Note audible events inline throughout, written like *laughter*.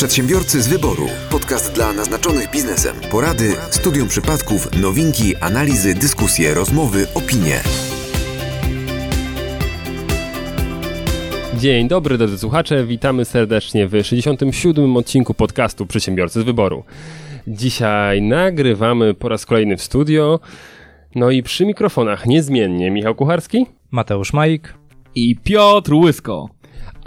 Przedsiębiorcy z wyboru. Podcast dla naznaczonych biznesem. Porady, studium przypadków, nowinki, analizy, dyskusje, rozmowy, opinie. Dzień dobry drodzy słuchacze, witamy serdecznie w 67. odcinku podcastu Przedsiębiorcy z wyboru. Dzisiaj nagrywamy po raz kolejny w studio. No i przy mikrofonach niezmiennie Michał Kucharski, Mateusz Majk. i Piotr Łysko.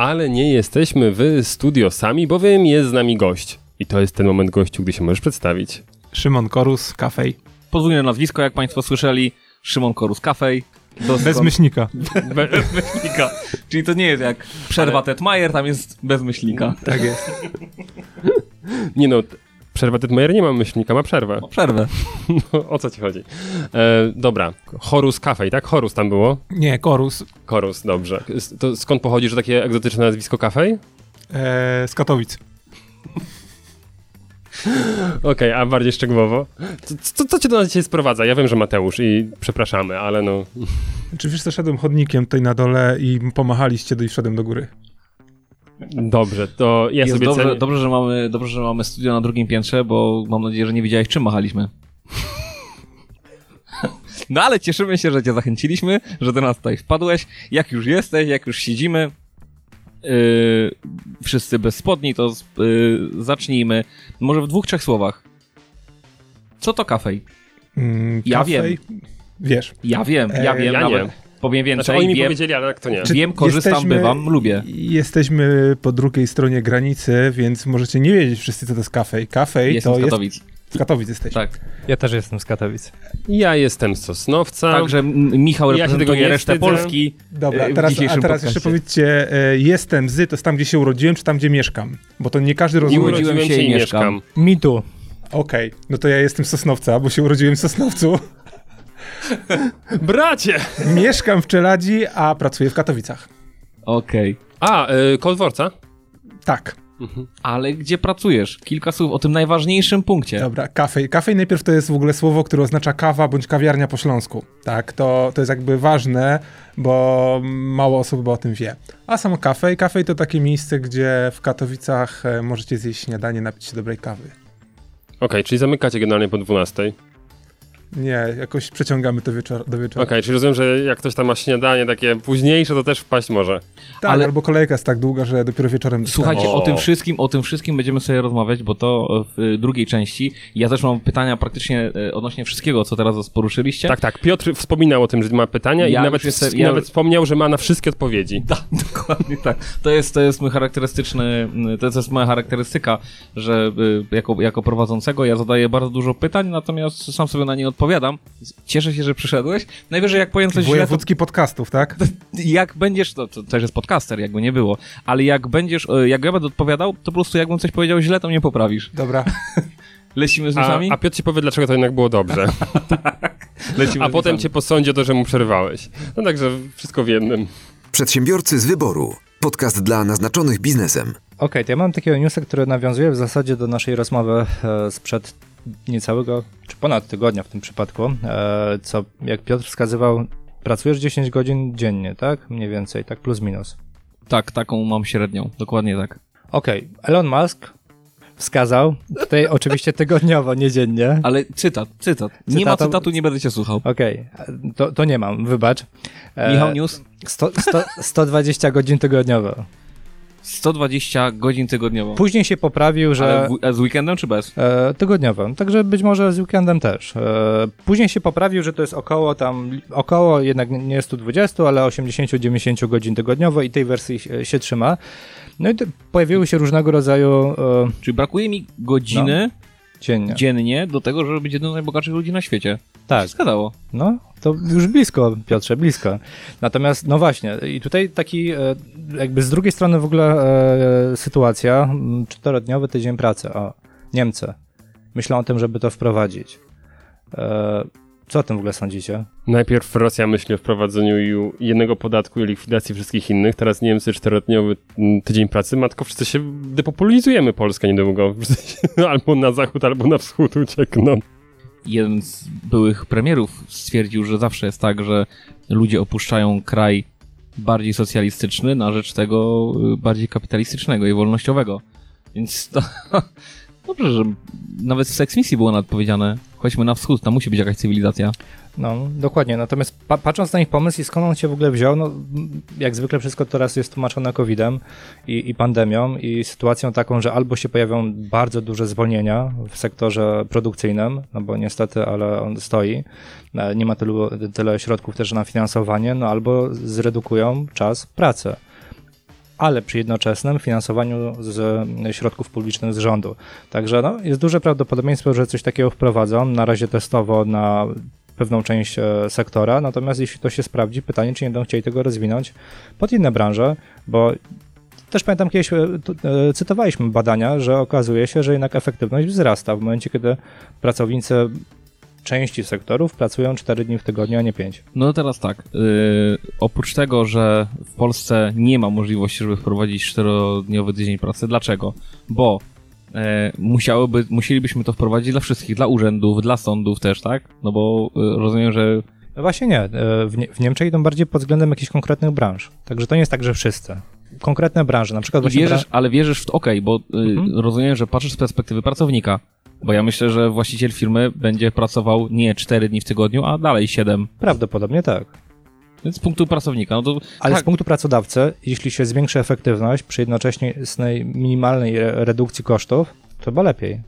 Ale nie jesteśmy w studio sami, bowiem jest z nami gość. I to jest ten moment gościu, gdy się możesz przedstawić. Szymon Korus, kafej. Podwójne nazwisko, jak Państwo słyszeli, Szymon Korus Kafej. Doskon- Bez myślnika. Be- *laughs* Bez myślnika. Czyli to nie jest jak przerwa Ale- Tetmajer, tam jest bez myślnika. Tak jest. nie no, przerwa Tetmajer nie ma myślnika, ma przerwę. O, przerwę. *laughs* No, o co ci chodzi? E, dobra, Horus Cafe, tak? Horus tam było? Nie, Korus Korus, dobrze. To skąd pochodzi, że takie egzotyczne nazwisko Cafe? e, z Katowic. *laughs* Okej, a bardziej szczegółowo? Co, co, co cię do nas dzisiaj sprowadza? Ja wiem, że Mateusz i przepraszamy, ale no... *laughs* Czy wiesz, co szedłem chodnikiem tutaj na dole i pomachaliście do i wszedłem do góry. Dobrze, to ja Jest sobie dobrze, cenię... dobrze, że mamy, dobrze, że mamy studio na drugim piętrze, bo mam nadzieję, że nie wiedziałeś, czym machaliśmy. No ale cieszymy się, że cię zachęciliśmy, że do nas tutaj wpadłeś. Jak już jesteś, jak już siedzimy, yy, wszyscy bez spodni, to yy, zacznijmy. Może w dwóch, trzech słowach. Co to kafej? Mm, Ja kafej, Wiesz. Ja wiem, ja E, wiem, ja nawet. nie. Powiem więcej, Znaczy oni mi wiem, powiedzieli, ale tak to nie. Czy- wiem, korzystam, jesteśmy- bywam, lubię. Jesteśmy po drugiej stronie granicy, więc możecie nie wiedzieć wszyscy, co to jest kafej. Kafej Jestem to z jest... Katowic. W Katowic jesteś. Tak. Ja też jestem z Katowic. Ja jestem z Sosnowca. Także Michał Ja tego reprezentuje nie resztę wstydzę. Polski. Dobra, e, teraz, a teraz jeszcze powiedzcie, e, jestem z, to jest tam, gdzie się urodziłem, czy tam, gdzie mieszkam? Bo to nie każdy rozumie. urodziłem urodziłem się i i mieszkam. Mi tu. Okej, no to ja jestem z Sosnowca, bo się urodziłem w Sosnowcu. *laughs* Bracie! Mieszkam w Czeladzi, a pracuję w Katowicach. Okej. A, y, Kolworca? Tak. Ale gdzie pracujesz? Kilka słów o tym najważniejszym punkcie. Dobra, kafej. Kafej najpierw to jest w ogóle słowo, które oznacza kawa bądź kawiarnia po śląsku. Tak, to, to jest jakby ważne, bo mało osób o tym wie. A samo kafej, kafej to takie miejsce, gdzie w Katowicach e, możecie zjeść śniadanie, napić się dobrej kawy. Okej, czyli zamykacie generalnie po 12. Okej, Nie, jakoś przeciągamy to wieczor do wieczoru. czyli rozumiem, że jak ktoś tam ma śniadanie takie późniejsze, to też wpaść może. Tak, Ale- albo kolejka jest tak długa, że dopiero wieczorem Słuchajcie. O. o tym wszystkim, o tym wszystkim będziemy sobie rozmawiać, bo to w y, drugiej części. Ja też mam pytania praktycznie y, odnośnie wszystkiego, co teraz poruszyliście. Tak, tak. Piotr wspominał o tym, że ma pytania i Ja nawet, już jestem- i ja- nawet wspomniał, że ma na wszystkie odpowiedzi. Tak, *laughs* dokładnie tak. To jest, to jest mój charakterystyczny, to jest moja charakterystyka, że y, jako, jako prowadzącego ja zadaję bardzo dużo pytań, natomiast sam sobie na nie odpowiadam. Cieszę się, że przyszedłeś. Najwyżej jak powiem coś źle, to podcastów, tak? *laughs* jak będziesz, to, to też jest podcaster, jakby nie było, ale jak będziesz, e, jak ja będę odpowiadał, to po prostu jakbym coś powiedział źle, to mnie poprawisz. Dobra. *laughs* Lecimy z A, newsami? a Piotr ci powie, dlaczego to jednak było dobrze. *laughs* Lecimy A z potem cię posądzi o to, że mu przerwałeś. No także wszystko w jednym. Przedsiębiorcy z wyboru. Podcast dla naznaczonych biznesem. Okej, to ja mam takiego newsa, który nawiązuje w zasadzie do naszej rozmowy e, sprzed niecałego, czy ponad tygodnia w tym przypadku, e, co jak Piotr wskazywał, pracujesz 10 godzin dziennie, tak? Mniej więcej, tak plus minus. Tak, taką mam średnią, dokładnie tak. Okej, Elon Musk wskazał, tutaj *laughs* oczywiście tygodniowo, nie dziennie. Ale cytat, cytat. Nie ma Cytatu- nie będę cię słuchał. Okej, to, to nie mam, wybacz. E, Michał News, 100, 100, 120 godzin tygodniowo. 120 godzin tygodniowo. Później się poprawił, że... W, a z weekendem czy bez? E, tygodniowo, także być może z weekendem też. E, później się poprawił, że to jest około tam, około jednak nie 120, ale 80-90 godzin tygodniowo i tej wersji się, trzyma. No i pojawiły się różnego rodzaju e, Czyli brakuje mi godziny dziennie. dziennie do tego, żeby być jednym z najbogatszych ludzi na świecie. Tak, Zgadało. no to już blisko, Piotrze, blisko. Natomiast, no właśnie, i tutaj taki e, jakby z drugiej strony w ogóle e, sytuacja, czterodniowy tydzień pracy, o, Niemcy. Myślą o tym, żeby to wprowadzić. E, co o tym w ogóle sądzicie? Najpierw Rosja myśli o wprowadzeniu jednego podatku i likwidacji wszystkich innych, teraz Niemcy czterodniowy mm, tydzień pracy. Matko, wszyscy się depopulizujemy Polskę niedługo. *laughs* Się albo na zachód, albo na wschód uciekną. jeden z byłych premierów stwierdził, że zawsze jest tak, że ludzie opuszczają kraj bardziej socjalistyczny na rzecz tego y, bardziej kapitalistycznego i wolnościowego. Więc to... Dobrze, że nawet w Sex Misji było nawet powiedziane, chodźmy na wschód, tam musi być jakaś cywilizacja. No, dokładnie. Natomiast pa patrząc na ich pomysł i skąd on się w ogóle wziął, no jak zwykle wszystko teraz jest tłumaczone COVID-em i, i pandemią i sytuacją taką, że albo się pojawią bardzo duże zwolnienia w sektorze produkcyjnym, no bo niestety, ale on stoi, e, nie ma tylu, tyle środków też na finansowanie, no albo zredukują czas pracy ale przy jednoczesnym finansowaniu z środków publicznych z rządu. Także no, jest duże prawdopodobieństwo, że coś takiego wprowadzą, na razie testowo na pewną część e, sektora, natomiast jeśli to się sprawdzi, pytanie, czy nie będą chcieli tego rozwinąć pod inne branże, bo też pamiętam kiedyś, e, e, cytowaliśmy badania, że okazuje się, że jednak efektywność wzrasta w momencie, kiedy pracownicy części sektorów pracują 4 dni w tygodniu, a nie 5. No teraz tak, yy, oprócz tego, że w Polsce nie ma możliwości, żeby wprowadzić 4-dniowy tydzień pracy, dlaczego? Bo e, musiałyby, musielibyśmy to wprowadzić dla wszystkich, dla urzędów, dla sądów też, tak? No bo e, rozumiem, że no właśnie nie. W, nie. w Niemczech idą bardziej pod względem jakichś konkretnych branż. Także to nie jest tak, że wszyscy. Konkretne branże, na przykład właśnie. Wierzysz, ale wierzysz w to, okej, okay, bo mhm. rozumiem, że patrzysz z perspektywy pracownika. Bo ja myślę, że właściciel firmy będzie pracował nie 4 dni w tygodniu, a dalej 7. Prawdopodobnie tak. Więc z punktu pracownika, no to... Ale tak. z punktu pracodawcy, jeśli się zwiększy efektywność przy jednocześnie minimalnej redukcji kosztów, to chyba lepiej.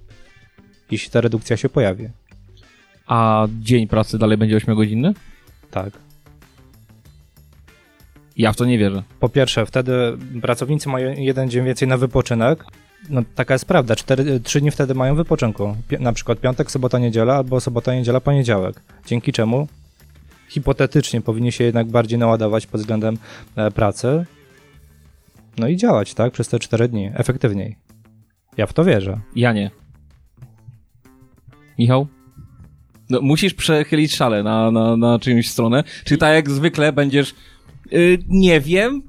Jeśli ta redukcja się pojawi. A dzień pracy dalej będzie 8-godzinny? Tak. Ja w to nie wierzę. Po pierwsze, wtedy pracownicy mają jeden dzień więcej na wypoczynek, no taka jest prawda, cztery, trzy dni wtedy mają wypoczynku. na przykład piątek, sobota, niedziela albo sobota, niedziela, poniedziałek. Dzięki czemu hipotetycznie powinni się jednak bardziej naładować pod względem e, pracy. No i działać, tak, przez te cztery dni, efektywniej. Ja w to wierzę. Ja nie. Michał? No, musisz przechylić szale na, na, na czyjąś stronę. Czy tak jak zwykle będziesz nie wiem.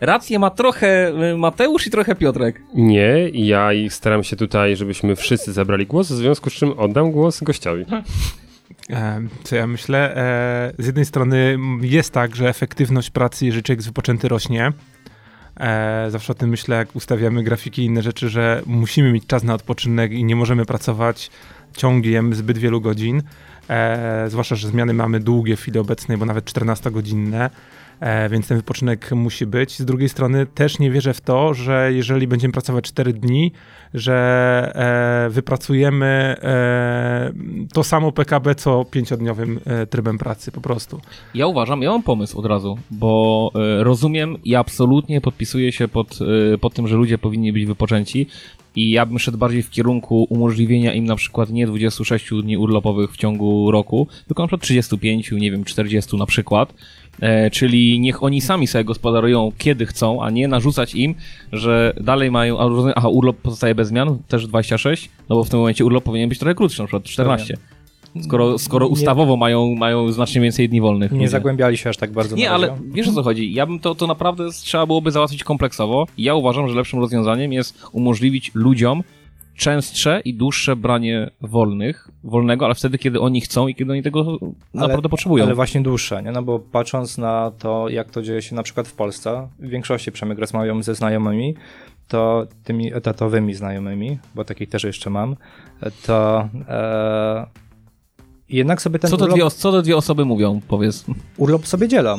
Rację ma trochę y, Mateusz i trochę Piotrek. Nie, ja ich staram się tutaj, żebyśmy wszyscy zabrali głos, w związku z czym oddam głos gościowi. E, co ja myślę? E, z jednej strony jest tak, że efektywność pracy, jeżeli człowiek jest wypoczęty, rośnie. E, zawsze o tym myślę, jak ustawiamy grafiki i inne rzeczy, że musimy mieć czas na odpoczynek i nie możemy pracować ciągiem zbyt wielu godzin. zwłaszcza, że zmiany mamy długie w chwili obecnej, bo nawet 14-godzinne. E, więc ten wypoczynek musi być. Z drugiej strony też nie wierzę w to, że jeżeli będziemy pracować 4 dni, że e, wypracujemy e, to samo PKB co pięciodniowym trybem pracy po prostu. Ja uważam, ja mam pomysł od razu, bo rozumiem i absolutnie podpisuję się pod, pod tym, że ludzie powinni być wypoczęci. I ja bym szedł bardziej w kierunku umożliwienia im na przykład nie 26 dni urlopowych w ciągu roku, tylko na przykład 35, nie wiem, 40 na przykład czyli niech oni sami sobie gospodarują kiedy chcą, a nie narzucać im, że dalej mają, aha, urlop pozostaje bez zmian, też 26, no bo w tym momencie urlop powinien być trochę krótszy, na przykład 14. Skoro, skoro ustawowo nie, mają, mają znacznie więcej dni wolnych. Nie ludzie. zagłębiali się aż tak bardzo. Nie, ale wiesz o co chodzi. Ja bym to, to naprawdę trzeba byłoby załatwić kompleksowo. Ja uważam, że lepszym rozwiązaniem jest umożliwić ludziom częstsze i dłuższe branie wolnych, wolnego, ale wtedy, kiedy oni chcą i kiedy oni tego ale, naprawdę potrzebują. Ale właśnie dłuższe, nie? No bo patrząc na to, jak to dzieje się na przykład w Polsce, w większości przynajmniej rozmawiam ze znajomymi, to tymi etatowymi znajomymi, bo takich też jeszcze mam, to e, jednak sobie ten co to, urlop, dwie, co to dwie osoby mówią, powiedz? Urlop sobie dzielą.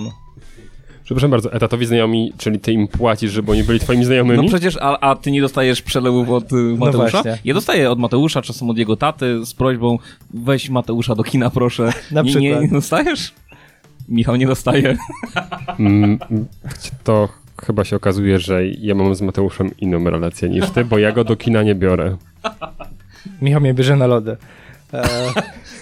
Przepraszam bardzo, etatowi znajomi, czyli ty im płacisz, żeby oni byli twoimi znajomymi? No przecież, a, a ty nie dostajesz przelewów od y, no Mateusza? No ja dostaję od Mateusza, czasem od jego taty z prośbą weź Mateusza do kina, proszę. Na nie, przykład. Nie, nie dostajesz? Michał nie dostaje. Mm, to chyba się okazuje, że ja mam z Mateuszem inną relację niż ty, bo ja go do kina nie biorę. Michał mnie bierze na lody. E...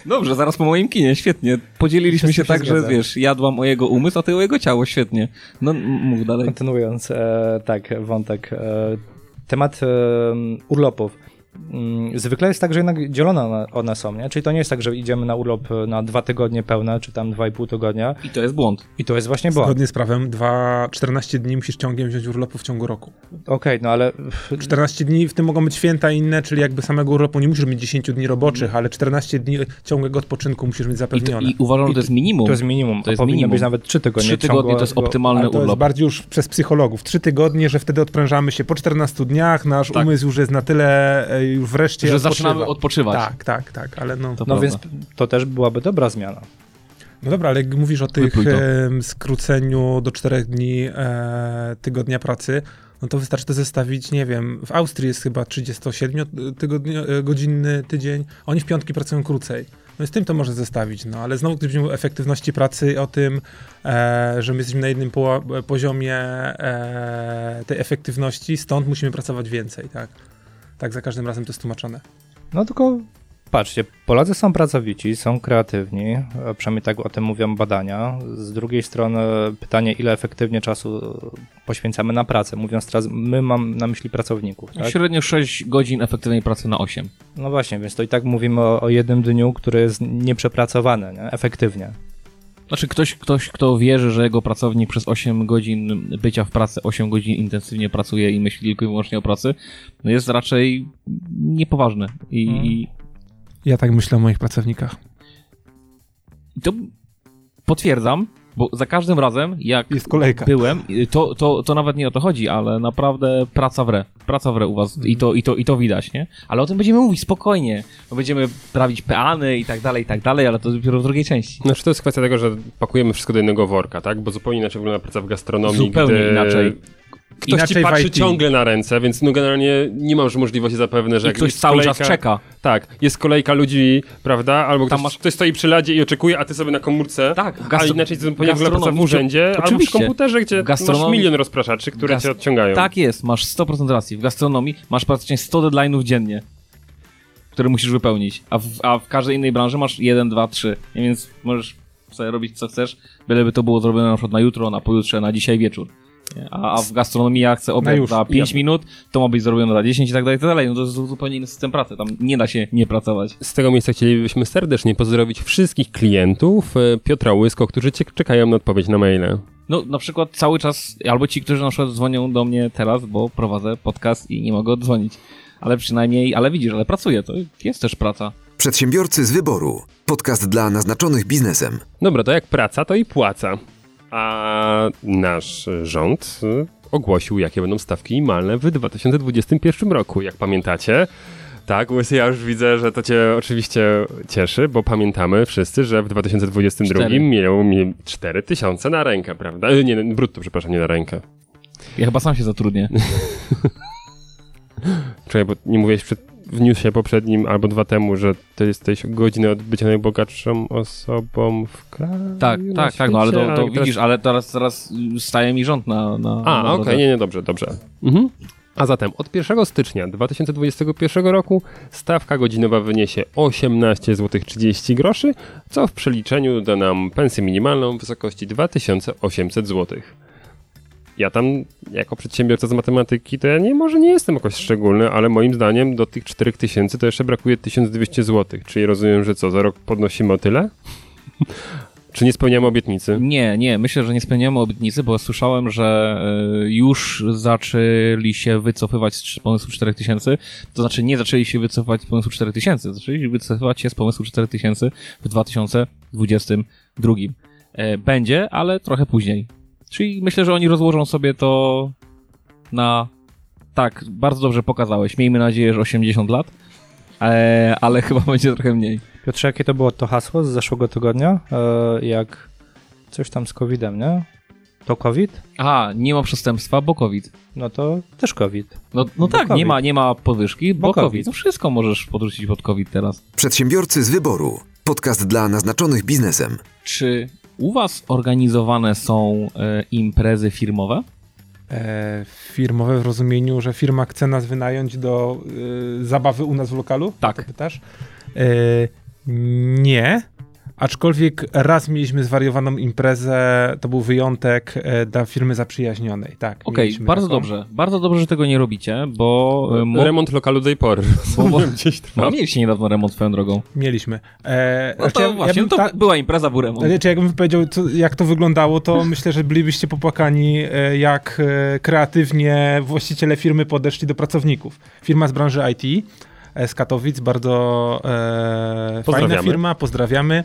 Dobrze, zaraz po moim kinie, świetnie. Podzieliliśmy się tak, że wiesz, jadłam o jego umysł, a ty o jego ciało, świetnie. No, mów dalej. Kontynuując, e, tak, wątek. E, temat e, urlopów. Mm, zwykle jest tak, że jednak dzielone one, są, nie? Czyli to nie jest tak, że idziemy na urlop e, na dwa tygodnie pełne, czy tam dwa i pół tygodnia I to jest błąd. i to jest właśnie błąd. Zgodnie z prawem, dwa, 14 dni musisz ciągiem wziąć urlopu w ciągu roku. Okej, no ale 14 dni, w tym mogą być święta inne, czyli jakby samego urlopu nie musisz mieć 10 dni roboczych, ale 14 dni ciągłego odpoczynku musisz mieć I, to, zapewnione. I uważam, że to jest minimum. to jest minimum, To jest minimum. być nawet trzy tygodnie. Trzy tygodnie to jest ciągłego- optymalny Ale to jest urlop. bardziej już przez psychologów. Trzy tygodnie, że wtedy odprężamy się po 14 dniach, nasz Tak. umysł już jest na tyle e, już wreszcie Że odpoczywa. zaczynamy odpoczywać. Tak, tak, tak, ale no... To No prawda. więc to też byłaby dobra zmiana. No dobra, ale jak mówisz o tych em, skróceniu do czterech dni e, tygodnia pracy, no to wystarczy to zestawić, nie wiem, w Austrii jest chyba 37-godzinny tydzień, oni w piątki pracują krócej. No i z tym to może zestawić, no ale znowu gdybyśmy o efektywności pracy, o tym, e, że my jesteśmy na jednym po, poziomie e, tej efektywności, stąd musimy pracować więcej, tak? Tak za każdym razem to jest tłumaczone. No tylko patrzcie, Polacy są pracowici, są kreatywni, e, przynajmniej tak o tym mówią badania. Z drugiej strony pytanie, ile efektywnie czasu poświęcamy na pracę. Mówiąc teraz, my mam na myśli pracowników, tak? Średnio 6 godzin efektywnej pracy na 8. No właśnie, więc to i tak mówimy o, o jednym dniu, który jest nieprzepracowany, nie? efektywnie. Znaczy ktoś, ktoś, kto wierzy, że jego pracownik przez 8 godzin bycia w pracy, 8 godzin intensywnie pracuje i myśli tylko i wyłącznie o pracy, no jest raczej niepoważny. I, i Ja tak myślę o moich pracownikach. I to potwierdzam, bo za każdym razem, jak Jest kolejka. byłem, to, to, to nawet nie o to chodzi, ale naprawdę praca w re. Praca w re u was i to, i, to, i to widać, nie? Ale o tym będziemy mówić spokojnie. Bo będziemy prawić peany i tak dalej, i tak dalej, ale to dopiero w drugiej części. Znaczy to jest kwestia tego, że pakujemy wszystko do jednego worka, tak? Bo zupełnie inaczej wygląda praca w gastronomii, Zupełnie inaczej. Ktoś Inaczej ci w patrzy ciągle na ręce, więc no generalnie nie masz możliwości zapewne, że I jak ktoś cały kolejka, czas czeka. Tak, jest kolejka ludzi, prawda? Albo ktoś, masz- ktoś stoi przy ladzie i oczekuje, a ty sobie na komórce. Tak, w A gastro- inaczej to zupełnie wygląda praca w urzędzie, albo przy komputerze, gdzie W masz milion rozpraszaczy, które Gas- cię odciągają. Tak jest, masz 100% racji. W gastronomii masz praktycznie 100 deadline'ów dziennie, które musisz wypełnić, a w, a w każdej innej branży masz 1, 2, 3. Więc możesz sobie robić co chcesz, byleby to było zrobione na przykład na jutro, na pojutrze, na dzisiaj wieczór. Nie? A, a w gastronomii ja chcę obiad już, za 5 jasne. minut, to ma być zrobione za 10 i tak dalej, i tak dalej. No to jest zupełnie inny system pracy, tam nie da się nie pracować. Z tego miejsca chcielibyśmy serdecznie pozdrowić wszystkich klientów e, Piotra Łysko, którzy czekają na odpowiedź na maile. No na przykład cały czas, albo ci, którzy na przykład dzwonią do mnie teraz, bo prowadzę podcast i nie mogę oddzwonić. Ale przynajmniej, ale widzisz, ale pracuję, to jest też praca. Przedsiębiorcy z wyboru. Podcast dla naznaczonych biznesem. Dobra, to jak praca, to i płaca. A nasz rząd ogłosił, jakie będą stawki minimalne w 2021 roku. Jak pamiętacie, tak, Łysy, ja już widzę, że to cię oczywiście cieszy, bo pamiętamy wszyscy, że w 2022 Cztery. miał mi 4 tysiące na rękę, prawda? E, Nie, brutto, przepraszam, nie na rękę. Ja chyba sam się zatrudnię. *laughs* Czekaj, bo nie mówiłeś przed, w newsie poprzednim albo dwa temu, że ty jesteś godzinę od bycia najbogatszą osobą w kraju. Tak, tak, tak, no ale to, to teraz- widzisz, ale teraz, teraz staje mi rząd na. na A, okej, drodze. nie, nie, dobrze, dobrze. Mhm. A zatem od 1 stycznia 2021 roku stawka godzinowa wyniesie 18 zł 30 groszy, co w przeliczeniu da nam pensję minimalną w wysokości 2800 zł. Ja tam, jako przedsiębiorca z matematyki, to ja nie, może nie jestem jakoś szczególny, ale moim zdaniem do tych 4000 to jeszcze brakuje 1200 zł. Czyli rozumiem, że co, za rok podnosimy o tyle? *laughs* Czy nie spełniamy obietnicy? Nie, nie, myślę, że nie spełniamy obietnicy, bo słyszałem, że y, już zaczęli się wycofywać z pomysłu 4000, to znaczy nie zaczęli się wycofywać z pomysłu 4000, zaczęli wycofywać się z pomysłu 4000 w 2022. E, Będzie, ale trochę później. Czyli myślę, że oni rozłożą sobie to na... Tak, bardzo dobrze pokazałeś. Miejmy nadzieję, że 80 lat, e, ale *laughs* chyba będzie trochę mniej. Piotrze, jakie to było to hasło z zeszłego tygodnia? E, jak coś tam z COVID-em, nie? To COVID? Aha, nie ma przestępstwa, bo COVID. No to też COVID. No, no tak, COVID. nie ma, nie ma podwyżki, bo, Bo COVID. COVID. No wszystko możesz podrzucić pod COVID teraz. Przedsiębiorcy z wyboru. Podcast dla naznaczonych biznesem. Czy u was organizowane są e, imprezy firmowe? E, firmowe w rozumieniu, że firma chce nas wynająć do y, zabawy u nas w lokalu? Tak. Pytasz? E, nie, Aczkolwiek raz mieliśmy zwariowaną imprezę, to był wyjątek e, dla firmy zaprzyjaźnionej. Tak. Okej, mieliśmy bardzo taką. dobrze. Bardzo dobrze, że tego nie robicie, bo... e, mo- Remont lokalu do tej pory. *laughs* Bo- bo- gdzieś trwa. No, mieliście niedawno remont swoją drogą. Mieliśmy. E, No to znaczy, ja- właśnie, ja bym to ta- była impreza, był remont. Znaczy, jakbym powiedział, co, jak to wyglądało, to *laughs* myślę, że bylibyście popłakani, e, jak kreatywnie właściciele firmy podeszli do pracowników. Firma z branży IT z Katowic, bardzo e, fajna firma, pozdrawiamy.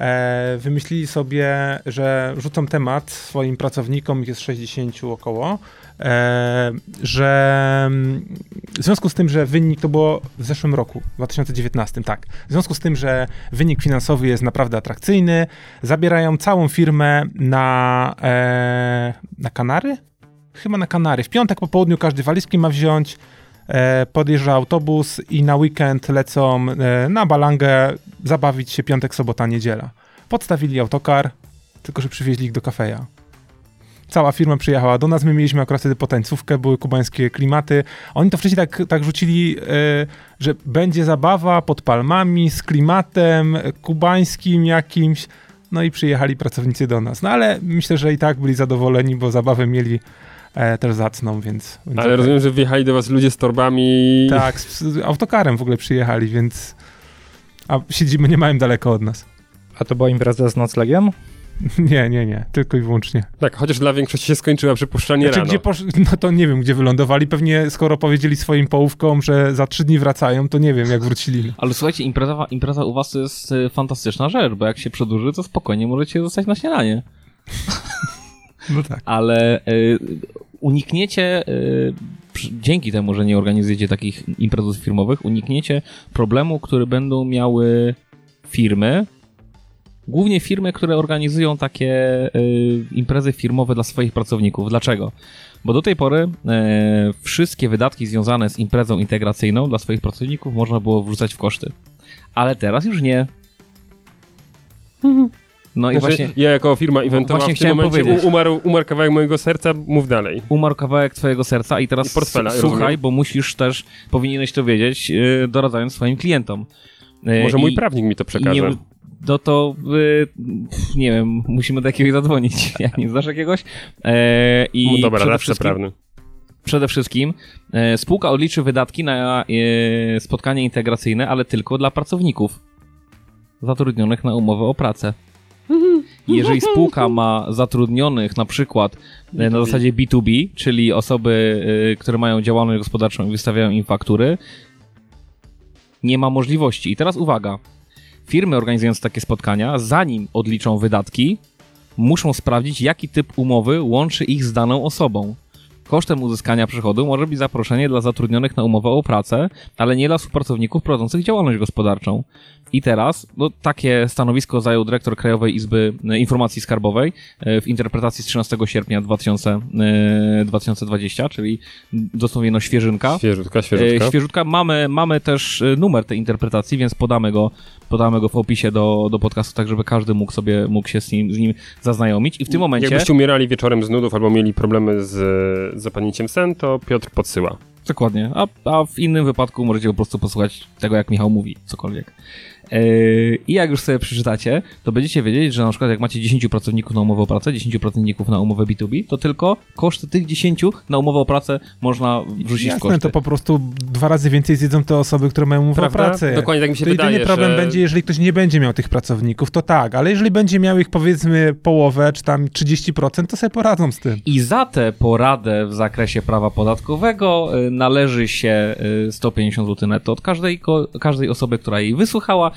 E, wymyślili sobie, że rzucą temat swoim pracownikom, jest 60 około, e, że mm, w związku z tym, że wynik to było w zeszłym roku, w 2019, tak. W związku z tym, że wynik finansowy jest naprawdę atrakcyjny, zabierają całą firmę na, e, na Kanary? Chyba na Kanary. W piątek po południu każdy walizki ma wziąć, podjeżdża autobus i na weekend lecą e, na Balangę zabawić się piątek, sobota, niedziela. Podstawili autokar, tylko że przywieźli ich do kafeja. Cała firma przyjechała do nas, my mieliśmy akurat wtedy potańcówkę, były kubańskie klimaty. Oni to wcześniej tak, tak rzucili, e, że będzie zabawa pod palmami, z klimatem e, kubańskim jakimś. No i przyjechali pracownicy do nas. No ale myślę, że i tak byli zadowoleni, bo zabawę mieli e, też zacną, więc... więc Ale okej. rozumiem, że wjechali do was ludzie z torbami. Tak, z, z autokarem w ogóle przyjechali, więc... A siedzimy nie mają daleko od nas. A to była impreza z noclegiem? *laughs* Nie, nie, nie, tylko i wyłącznie. Tak, chociaż dla większości się skończyła przypuszczalnie Znaczy, rano. gdzie posz... *laughs* No to nie wiem, gdzie wylądowali. Pewnie skoro powiedzieli swoim połówkom, że za trzy dni wracają, to nie wiem, jak wrócili. *laughs* Ale słuchajcie, impreza, impreza u was to jest e, fantastyczna rzecz, bo jak się przedłuży, to spokojnie możecie zostać na śniadanie. No tak. Ale e, unikniecie, przy- dzięki temu, że nie organizujecie takich imprez firmowych, unikniecie problemu, który będą miały firmy, głównie firmy, które organizują takie e, imprezy firmowe dla swoich pracowników. Dlaczego? Bo do tej pory e, wszystkie wydatki związane z imprezą integracyjną dla swoich pracowników można było wrzucać w koszty. Ale teraz już nie. *laughs* No i Znaczy, właśnie Ja jako firma eventowa Właśnie w tym chciałem momencie powiedzieć. umarł, umarł kawałek mojego serca, mów dalej. umarł kawałek twojego serca i teraz I portfela, słuchaj, rozumiem. bo musisz też, powinieneś to wiedzieć, yy, doradzając swoim klientom. Yy, Może mój i- prawnik mi to przekaże. Nie, no to yy, nie wiem, musimy do jakiegoś zadzwonić. *laughs* Ja nie znasz jakiegoś? E, I No Dobra, wszystkim, prawny. przede wszystkim e, spółka odliczy wydatki na e, spotkanie integracyjne, ale tylko dla pracowników zatrudnionych na umowę o pracę. *laughs* Jeżeli spółka ma zatrudnionych na przykład e, na B2B. zasadzie B2B, czyli osoby, e, które mają działalność gospodarczą i wystawiają im faktury, nie ma możliwości. I teraz uwaga. Firmy organizując takie spotkania, zanim odliczą wydatki, muszą sprawdzić, jaki typ umowy łączy ich z daną osobą. Kosztem uzyskania przychodu może być zaproszenie dla zatrudnionych na umowę o pracę, ale nie dla współpracowników prowadzących działalność gospodarczą. I teraz, no, takie stanowisko zajął dyrektor Krajowej Izby e, Informacji Skarbowej e, w interpretacji z 13 sierpnia 2000, e, 2020, czyli dosłownie no świeżynka. Świeżutka, E, świeżutka. Świeżutka. Mamy, mamy też e, numer tej interpretacji, więc podamy go, podamy go w opisie do, do podcastu, tak żeby każdy mógł sobie mógł się z nim, z nim zaznajomić. I w tym momencie. Jakbyście umierali wieczorem z nudów albo mieli problemy z e, zapadnięciem sen, to Piotr podsyła. Dokładnie. A, a w innym wypadku możecie po prostu posłuchać tego, jak Michał mówi, cokolwiek. Yy, I jak już sobie przeczytacie, to będziecie wiedzieć, że na przykład jak macie 10 pracowników na umowę o pracę, 10 pracowników na umowę B2B, to tylko koszty tych 10 na umowę o pracę można wrzucić w Jasne, koszty. to po prostu dwa razy więcej zjedzą te osoby, które mają umowę o Prawda? pracę. Dokładnie tak mi się to wydaje, jedyny problem że... będzie, jeżeli ktoś nie będzie miał tych pracowników, to tak, ale jeżeli będzie miał ich powiedzmy połowę, czy tam 30%, to sobie poradzą z tym. I za tę poradę w zakresie prawa podatkowego y, należy się y, 150 zł netto od każdej, każdej osoby, która jej wysłuchała.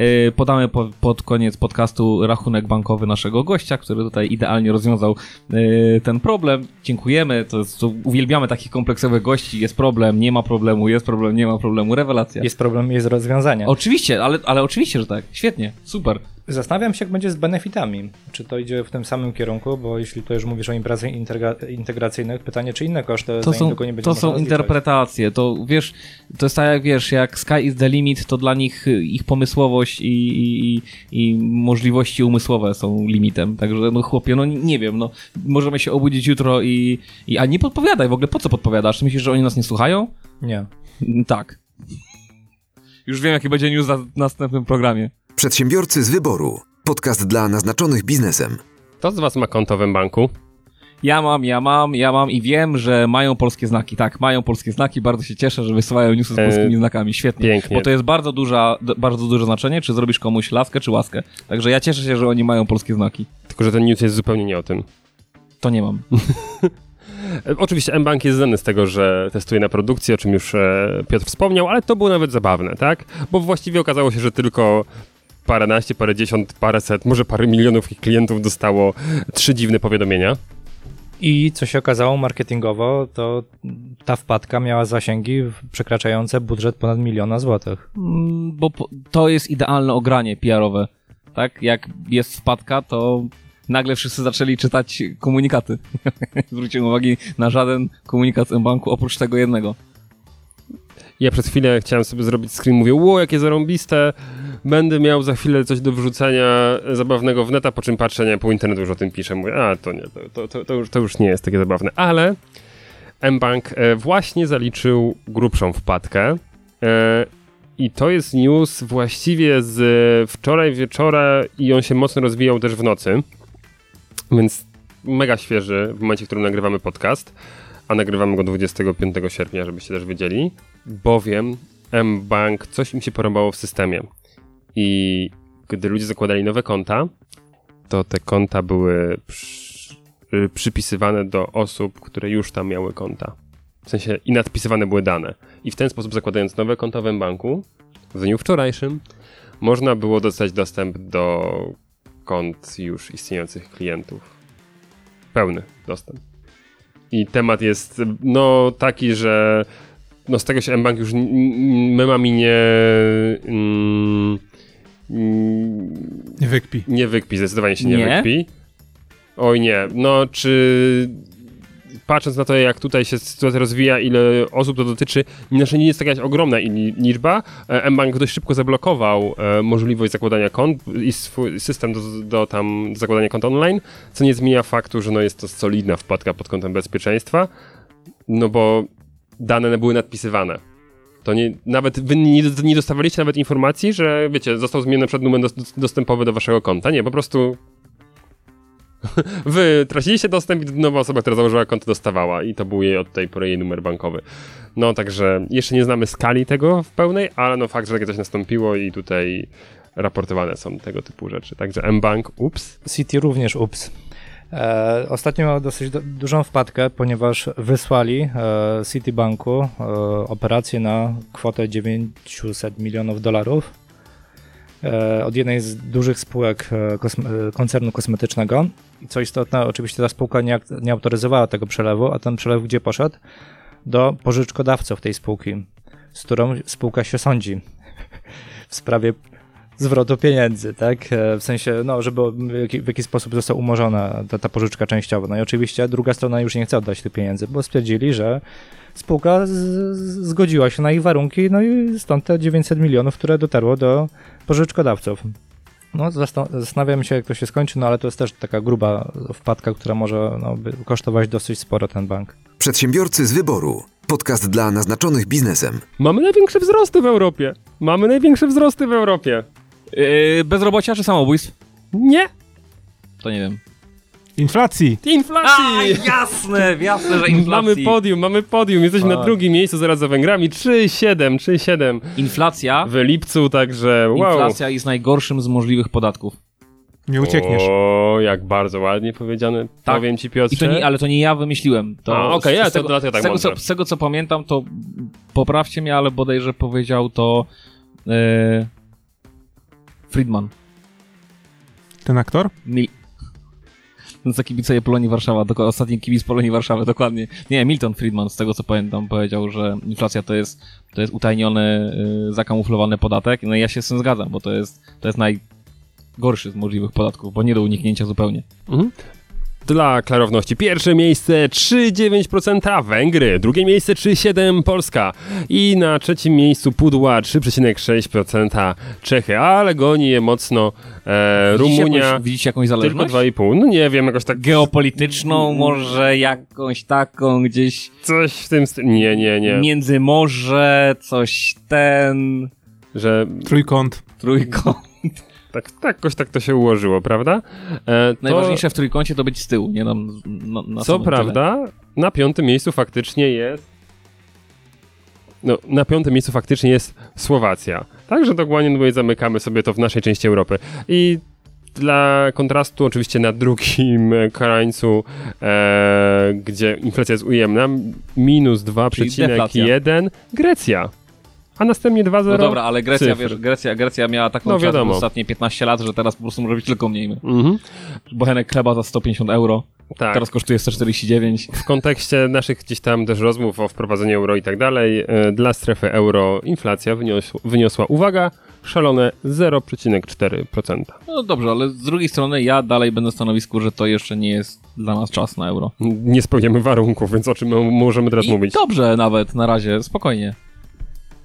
Y, Podamy po, pod koniec podcastu rachunek bankowy naszego gościa, który tutaj idealnie rozwiązał y, ten problem. Dziękujemy, to, jest, to uwielbiamy takich kompleksowych gości. Jest problem, nie ma problemu, jest problem, nie ma problemu, rewelacja. Jest problem, jest rozwiązanie. Oczywiście, ale, ale oczywiście, że tak. Świetnie, super. Zastanawiam się, jak będzie z benefitami. Czy to idzie w tym samym kierunku, bo jeśli to już mówisz o imprezach integra- integracyjnych, pytanie, czy inne koszty To są, nie będzie to są rozliczać? interpretacje, to wiesz, to jest tak jak wiesz, jak Sky is the limit, to dla nich y, ich pomysłowość i, i, i, możliwości umysłowe są limitem, także no chłopie, no nie wiem, no możemy się obudzić jutro i, i a nie podpowiadaj w ogóle, po co podpowiadasz? Ty myślisz, że oni nas nie słuchają? Nie. Tak. Już wiem, jaki będzie news na następnym programie. Przedsiębiorcy z wyboru. Podcast dla naznaczonych biznesem. Kto z was ma konto w banku? Ja mam, ja mam, ja mam i wiem, że mają polskie znaki. Tak, mają polskie znaki, bardzo się cieszę, że wysyłają newsy z E, polskimi znakami. Świetnie. pięknie. Bo to jest bardzo, duża, bardzo duże znaczenie, czy zrobisz komuś laskę, czy łaskę. Także ja cieszę się, że oni mają polskie znaki. Tylko, że ten news jest zupełnie nie o tym. To nie mam. *laughs* E, Oczywiście mBank jest znany z tego, że testuje na produkcji, o czym już e, Piotr wspomniał, ale to było nawet zabawne, tak? Bo właściwie okazało się, że tylko paręnaście, parędziesiąt, paręset, może parę milionów ich klientów dostało trzy dziwne powiadomienia. I co się okazało marketingowo, to ta wpadka miała zasięgi przekraczające budżet ponad miliona złotych. Mm, Bo to jest idealne ogranie PR-owe. Tak? Jak jest wpadka, to nagle wszyscy zaczęli czytać komunikaty. *laughs* Zwróciłem uwagi na żaden komunikat z mBanku oprócz tego jednego. Ja przez chwilę chciałem sobie zrobić screen, mówię, ło, jakie zarąbiste, będę miał za chwilę coś do wrzucenia zabawnego w neta, po czym patrzę, nie, po internetu już o tym piszę, mówię, a, to nie, to, to, to, już, to już nie jest takie zabawne, ale mBank e, właśnie zaliczył grubszą wpadkę. E, i to jest news właściwie z wczoraj wieczora i on się mocno rozwijał też w nocy, więc mega świeży w momencie, w którym nagrywamy podcast, a nagrywamy go 25 sierpnia, żebyście też wiedzieli, bowiem mBank coś im się porąbało w systemie i gdy ludzie zakładali nowe konta, to te konta były przy, y, przypisywane do osób, które już tam miały konta. W sensie i nadpisywane były dane. I w ten sposób zakładając nowe konta w mBanku, w dniu wczorajszym, można było dostać dostęp do kont już istniejących klientów. Pełny dostęp. I temat jest no taki, że no z tego się mBank już memami nie mm, Nie wykpi. nie wykpi, zdecydowanie się nie, Nie? wykpi. Oj nie, no czy patrząc na to, jak tutaj się sytuacja rozwija, ile osób to dotyczy, znaczy nie jest to jakaś ogromna liczba. E, mBank dość szybko zablokował e, możliwość zakładania kont i swój system do, do tam do zakładania kont online, co nie zmienia faktu, że no jest to solidna wpadka pod kątem bezpieczeństwa, no bo dane były nadpisywane. To nie, nawet wy nie, nie dostawaliście nawet informacji, że wiecie, został zmieniony przed numer dos, dostępowy do waszego konta. Nie, po prostu *laughs* wy traciliście dostęp i nowa osoba, która założyła konto dostawała i to był jej od tej pory jej numer bankowy. No także jeszcze nie znamy skali tego w pełnej, ale no fakt, że takie coś nastąpiło i tutaj raportowane są tego typu rzeczy. Także mBank, ups. City również ups. E, ostatnio miał dosyć do, dużą wpadkę, ponieważ wysłali e, Citibanku e, operację na kwotę 900 milionów dolarów e, od jednej z dużych spółek e, kosme, e, koncernu kosmetycznego. I co istotne, oczywiście ta spółka nie, nie autoryzowała tego przelewu, a ten przelew gdzie poszedł? Do pożyczkodawców tej spółki, z którą spółka się sądzi *laughs* w sprawie zwrotu pieniędzy, tak? E, W sensie, no, żeby w jaki, w jaki sposób została umorzona ta, ta pożyczka częściowa. No i oczywiście druga strona już nie chce oddać tych pieniędzy, bo stwierdzili, że spółka z, z, zgodziła się na ich warunki, no i stąd te 900 milionów, które dotarło do pożyczkodawców. No, zastan- zastanawiam się, jak to się skończy, no ale to jest też taka gruba wpadka, która może no, kosztować dosyć sporo ten bank. Przedsiębiorcy z wyboru. Podcast dla naznaczonych biznesem. Mamy największe wzrosty w Europie. Mamy największe wzrosty w Europie. Yy, bezrobocia czy samobójstw? Nie! To nie wiem. Inflacji. Inflacji! jasne, jasne, że inflacji. Mamy podium, mamy podium. Jesteśmy na Tak. drugim miejscu zaraz za Węgrami. 3,7, 3,7 Inflacja, w lipcu, także wow. inflacja jest najgorszym z możliwych podatków. Nie uciekniesz. O, jak bardzo ładnie powiedziane. Tak. Powiem ci Piotrze. I to nie, ale to nie ja wymyśliłem. To A, okej, z- ja tego, dlatego tak z, tego, co, z tego co pamiętam, to poprawcie mnie, ale bodajże powiedział to e, Friedman. Ten aktor? Mil... Ten co kibicuje Polonii Warszawa, doko- ostatni kibic Polonii Warszawy, dokładnie. Nie, Milton Friedman, z tego co pamiętam, powiedział, że inflacja to jest, to jest utajniony, y, zakamuflowany podatek. No i ja się z tym zgadzam, bo to jest, to jest najgorszy z możliwych podatków, bo nie do uniknięcia zupełnie. Mhm. Dla klarowności pierwsze miejsce 3,9% Węgry, drugie miejsce 3,7% Polska i na trzecim miejscu pudła 3,6% Czechy, ale goni je mocno e, Widzicie Rumunia, jakąś, widzicie jakąś tylko zależność? 2,5%. No nie wiem, jakoś tak Geopolityczną, może jakąś taką gdzieś coś w tym. Nie, nie, nie. między morze, coś ten, Że Trójkąt. trójkąt. Tak, tak, jakoś tak to się ułożyło, prawda? E, to, Najważniejsze w trójkącie to być z tyłu, nie nam na, na Co prawda, na piątym miejscu faktycznie jest. No, na piątym miejscu faktycznie jest Słowacja. Także dokładnie tutaj zamykamy sobie to w naszej części Europy. I dla kontrastu, oczywiście na drugim *laughs* krańcu, e, gdzie inflacja jest ujemna, minus Czyli deflacja. 2,1 Grecja. A następnie 2,0. No dobra, ale Grecja, wiesz, Grecja, Grecja miała taką No wiadomo. ostatnie 15 lat, że teraz po prostu może być tylko mniej. Mhm. Bochenek chleba za 150 euro, Tak. teraz kosztuje 149. W kontekście naszych gdzieś tam też rozmów o wprowadzeniu euro i tak dalej, e, dla strefy euro inflacja wyniosła, wyniosła uwaga, szalone 0,4%. No dobrze, ale z drugiej strony ja dalej będę stanowisku, że to jeszcze nie jest dla nas czas na euro. Nie spełniamy warunków, więc o czym my możemy teraz I mówić? dobrze nawet na razie, spokojnie.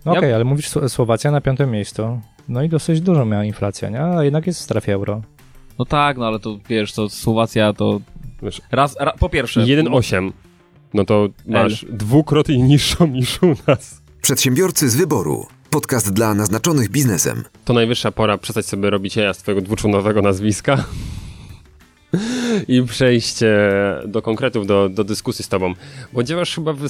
No Ja- okej, ale mówisz Sł- Słowacja na piątym miejscu. No i dosyć dużo miała inflacja, nie? A jednak jest w strefie euro. No tak, no ale to wiesz, to Słowacja to Wiesz, raz, ra, po pierwsze... 1,8. No to masz dwukrotnie *laughs* niższą niż u nas. Przedsiębiorcy z wyboru. Podcast dla naznaczonych biznesem. To najwyższa pora przestać sobie robić jaja z twojego dwuczłonowego nazwiska *laughs* i przejść do konkretów, do, do dyskusji z tobą. Bo działasz chyba w,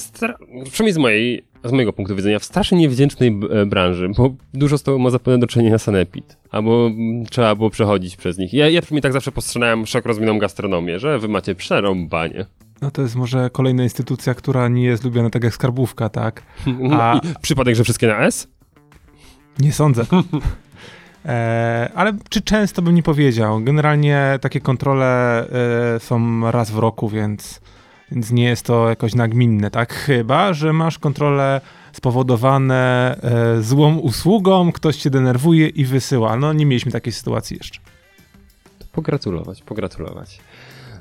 przynajmniej z, mojej, z mojego punktu widzenia, w strasznie niewdzięcznej e, branży, bo dużo z tobą ma zapewne do czynienia sanepid. Albo mm, trzeba było przechodzić przez nich. Ja, ja przynajmniej tak zawsze postrzegałem szeroko rozumianą gastronomię, że wy macie przerąbanie. No to jest może kolejna instytucja, która nie jest lubiana tak jak skarbówka, tak? *laughs* A- przypadek, że wszystkie na S? Nie sądzę. *laughs* E, ale czy często bym nie powiedział? Generalnie takie kontrole e, są raz w roku, więc, więc nie jest to jakoś nagminne, tak? Chyba, że masz kontrole spowodowane e, złą usługą, ktoś cię denerwuje i wysyła. No nie mieliśmy takiej sytuacji jeszcze. Pogratulować, pogratulować.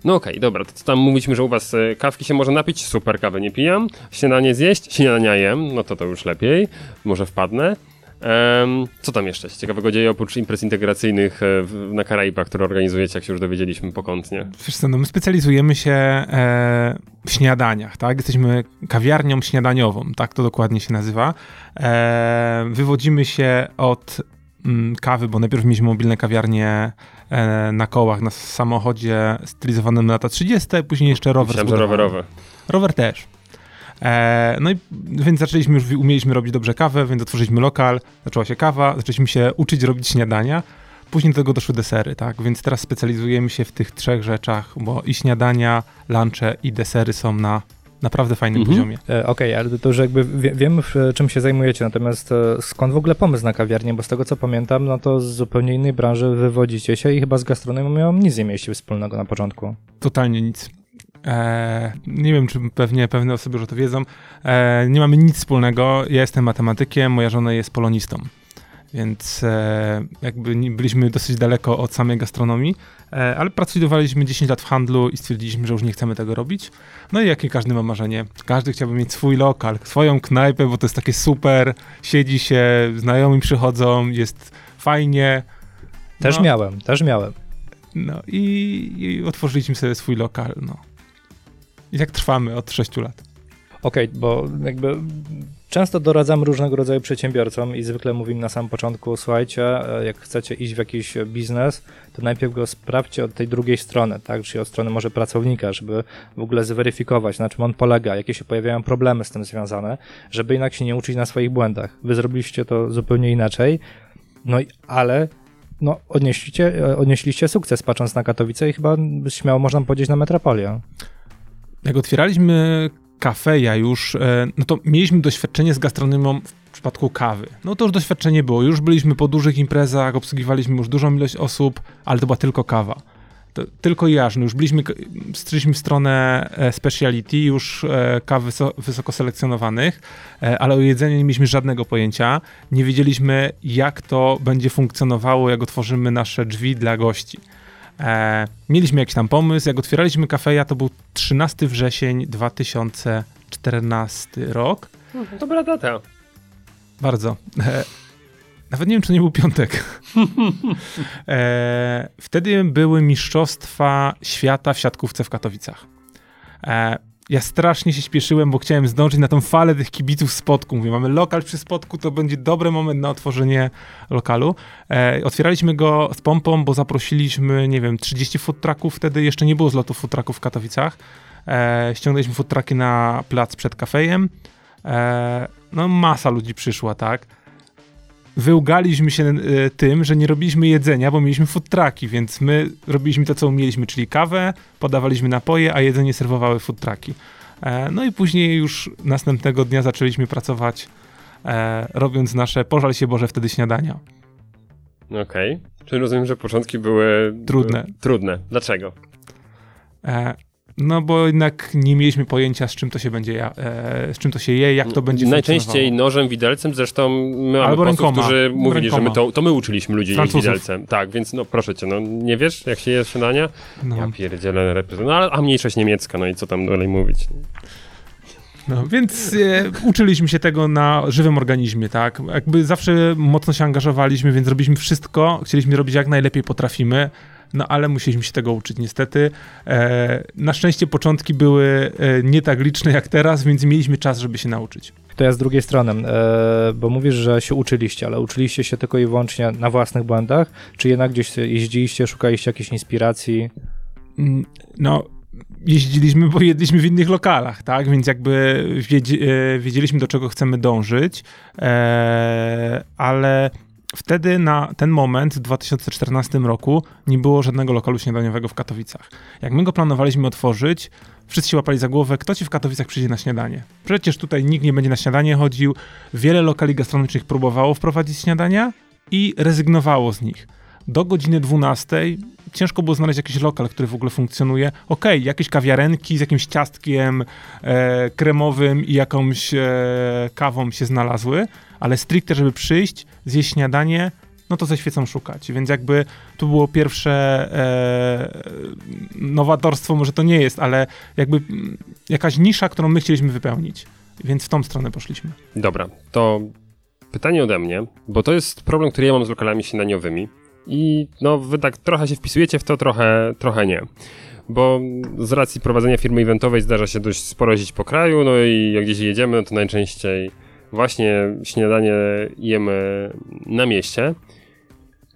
No okej, dobra, to tam mówiliśmy, że u was e, kawki się może napić, super, kawy nie pijam, śniadanie zjeść, śniadania jem, no to to już lepiej, może wpadnę. Em, co tam jeszcze się ciekawego dzieje oprócz imprez integracyjnych e, w, na Karaibach, które organizujecie, jak się już dowiedzieliśmy pokątnie? Wiesz co, no my specjalizujemy się e, w śniadaniach, tak? Jesteśmy kawiarnią śniadaniową, tak to dokładnie się nazywa. E, wywodzimy się od mm, kawy, bo najpierw mieliśmy mobilne kawiarnie e, na kołach, na samochodzie stylizowanym na lata 30., później jeszcze rower Myślałem, że rowerowe. Rower też. E, no i więc zaczęliśmy już, umieliśmy robić dobrze kawę, więc otworzyliśmy lokal, zaczęła się kawa, zaczęliśmy się uczyć robić śniadania. Później do tego doszły desery, tak? Więc teraz specjalizujemy się w tych trzech rzeczach, bo i śniadania, lunche i desery są na naprawdę fajnym Mhm. poziomie. E, Okej, ale to już jakby wie, wiemy, w, czym się zajmujecie, natomiast e, skąd w ogóle pomysł na kawiarnię? Bo z tego co pamiętam, no to z zupełnie innej branży wywodzicie się i chyba z gastronomią nic nie mieliście wspólnego na początku. Totalnie nic. E, nie wiem, czy pewnie pewne osoby już o to wiedzą. E, nie mamy nic wspólnego. Ja jestem matematykiem, moja żona jest polonistą. Więc e, jakby byliśmy dosyć daleko od samej gastronomii, e, ale pracowaliśmy 10 lat w handlu i stwierdziliśmy, że już nie chcemy tego robić. No i jakie każdy ma marzenie. Każdy chciałby mieć swój lokal, swoją knajpę, bo to jest takie super. Siedzi się, znajomi przychodzą, jest fajnie. Też No. miałem, też miałem. No i, i otworzyliśmy sobie swój lokal, no. I tak trwamy od 6 lat. Okej, bo jakby często doradzamy różnego rodzaju przedsiębiorcom i zwykle mówimy na samym początku, słuchajcie, e, jak chcecie iść w jakiś biznes, to najpierw go sprawdźcie od tej drugiej strony, tak, czyli od strony może pracownika, żeby w ogóle zweryfikować, na czym on polega, jakie się pojawiają problemy z tym związane, żeby jednak się nie uczyć na swoich błędach. Wy zrobiliście to zupełnie inaczej, no i ale no, odnieśliście, e, odnieśliście sukces patrząc na Katowice i chyba śmiało można powiedzieć na metropolię. Jak otwieraliśmy kafeja już, e, no to mieliśmy doświadczenie z gastronomią w przypadku kawy. No to już doświadczenie było. Już byliśmy po dużych imprezach, obsługiwaliśmy już dużą ilość osób, ale to była tylko kawa. To, tylko jaż. No już byliśmy, strzeliśmy w stronę e, speciality, już e, kaw wyso, wysoko selekcjonowanych, ale o jedzeniu nie mieliśmy żadnego pojęcia. Nie wiedzieliśmy, jak to będzie funkcjonowało, jak otworzymy nasze drzwi dla gości. E, mieliśmy jakiś tam pomysł. Jak otwieraliśmy kafeja, to był 13 wrzesień 2014 rok. Dobra data. Bardzo. E, nawet nie wiem, czy nie był piątek. *laughs* e, wtedy były Mistrzostwa Świata w siatkówce w Katowicach. Ja strasznie się śpieszyłem, bo chciałem zdążyć na tą falę tych kibiców spotku. Mówię, mamy lokal przy spotku, to będzie dobry moment na otworzenie lokalu. E, otwieraliśmy go z pompą, bo zaprosiliśmy, nie wiem, 30 food trucków, wtedy jeszcze nie było zlotu food trucków w Katowicach. E, ściągnęliśmy food trucki na plac przed kafejem. E, no masa ludzi przyszła, tak? Wyłgaliśmy się e, tym, że nie robiliśmy jedzenia, bo mieliśmy food trucki, więc my robiliśmy to, co umieliśmy, czyli kawę, podawaliśmy napoje, a jedzenie serwowały food trucki. E, no i później już następnego dnia zaczęliśmy pracować, e, robiąc nasze, pożal się Boże, wtedy śniadania. Okej. Czyli rozumiem, że początki były... Trudne. Trudne. Dlaczego? No bo jednak nie mieliśmy pojęcia, z czym to się będzie, e, z czym to się je, jak to będzie Najczęściej nożem, widelcem, zresztą my mamy Albo posłów, rękoma. którzy mówili, że my Rękoma. to, to my uczyliśmy ludzi jeść widelcem. Tak, więc no proszę cię, no nie wiesz, jak się je śniadania? No. Ja pierdzielę reprezent. No a mniejszość niemiecka, no i co tam dalej mówić? No, więc e, uczyliśmy się tego na żywym organizmie, tak? Jakby zawsze mocno się angażowaliśmy, więc robiliśmy wszystko, chcieliśmy robić jak najlepiej potrafimy, no ale musieliśmy się tego uczyć niestety. E, na szczęście początki były e, nie tak liczne jak teraz, więc mieliśmy czas, żeby się nauczyć. To ja z drugiej strony, e, bo mówisz, że się uczyliście, ale uczyliście się tylko i wyłącznie na własnych błędach, czy jednak gdzieś jeździliście, szukaliście jakiejś inspiracji? Mm, No, jeździliśmy, bo jedliśmy w innych lokalach, tak? Więc jakby wiedzi, e, wiedzieliśmy, do czego chcemy dążyć, ale wtedy na ten moment, w 2014 roku, nie było żadnego lokalu śniadaniowego w Katowicach. Jak my go planowaliśmy otworzyć, wszyscy się łapali za głowę, kto ci w Katowicach przyjdzie na śniadanie? Przecież tutaj nikt nie będzie na śniadanie chodził. Wiele lokali gastronomicznych próbowało wprowadzić śniadania i rezygnowało z nich. Do godziny 12 ciężko było znaleźć jakiś lokal, który w ogóle funkcjonuje. Okej, jakieś kawiarenki z jakimś ciastkiem e, kremowym i jakąś e, kawą się znalazły, ale stricte, żeby przyjść, zjeść śniadanie, no to ze świecą szukać. Więc jakby tu było pierwsze e, nowatorstwo, może to nie jest, ale jakby jakaś nisza, którą my chcieliśmy wypełnić. Więc w tą stronę poszliśmy. Dobra, to pytanie ode mnie, bo to jest problem, który ja mam z lokalami śniadaniowymi i no wy tak trochę się wpisujecie w to, trochę, trochę nie. Bo z racji prowadzenia firmy eventowej zdarza się dość sporo jeździć po kraju, no i jak gdzieś jedziemy, no to najczęściej właśnie śniadanie jemy na mieście.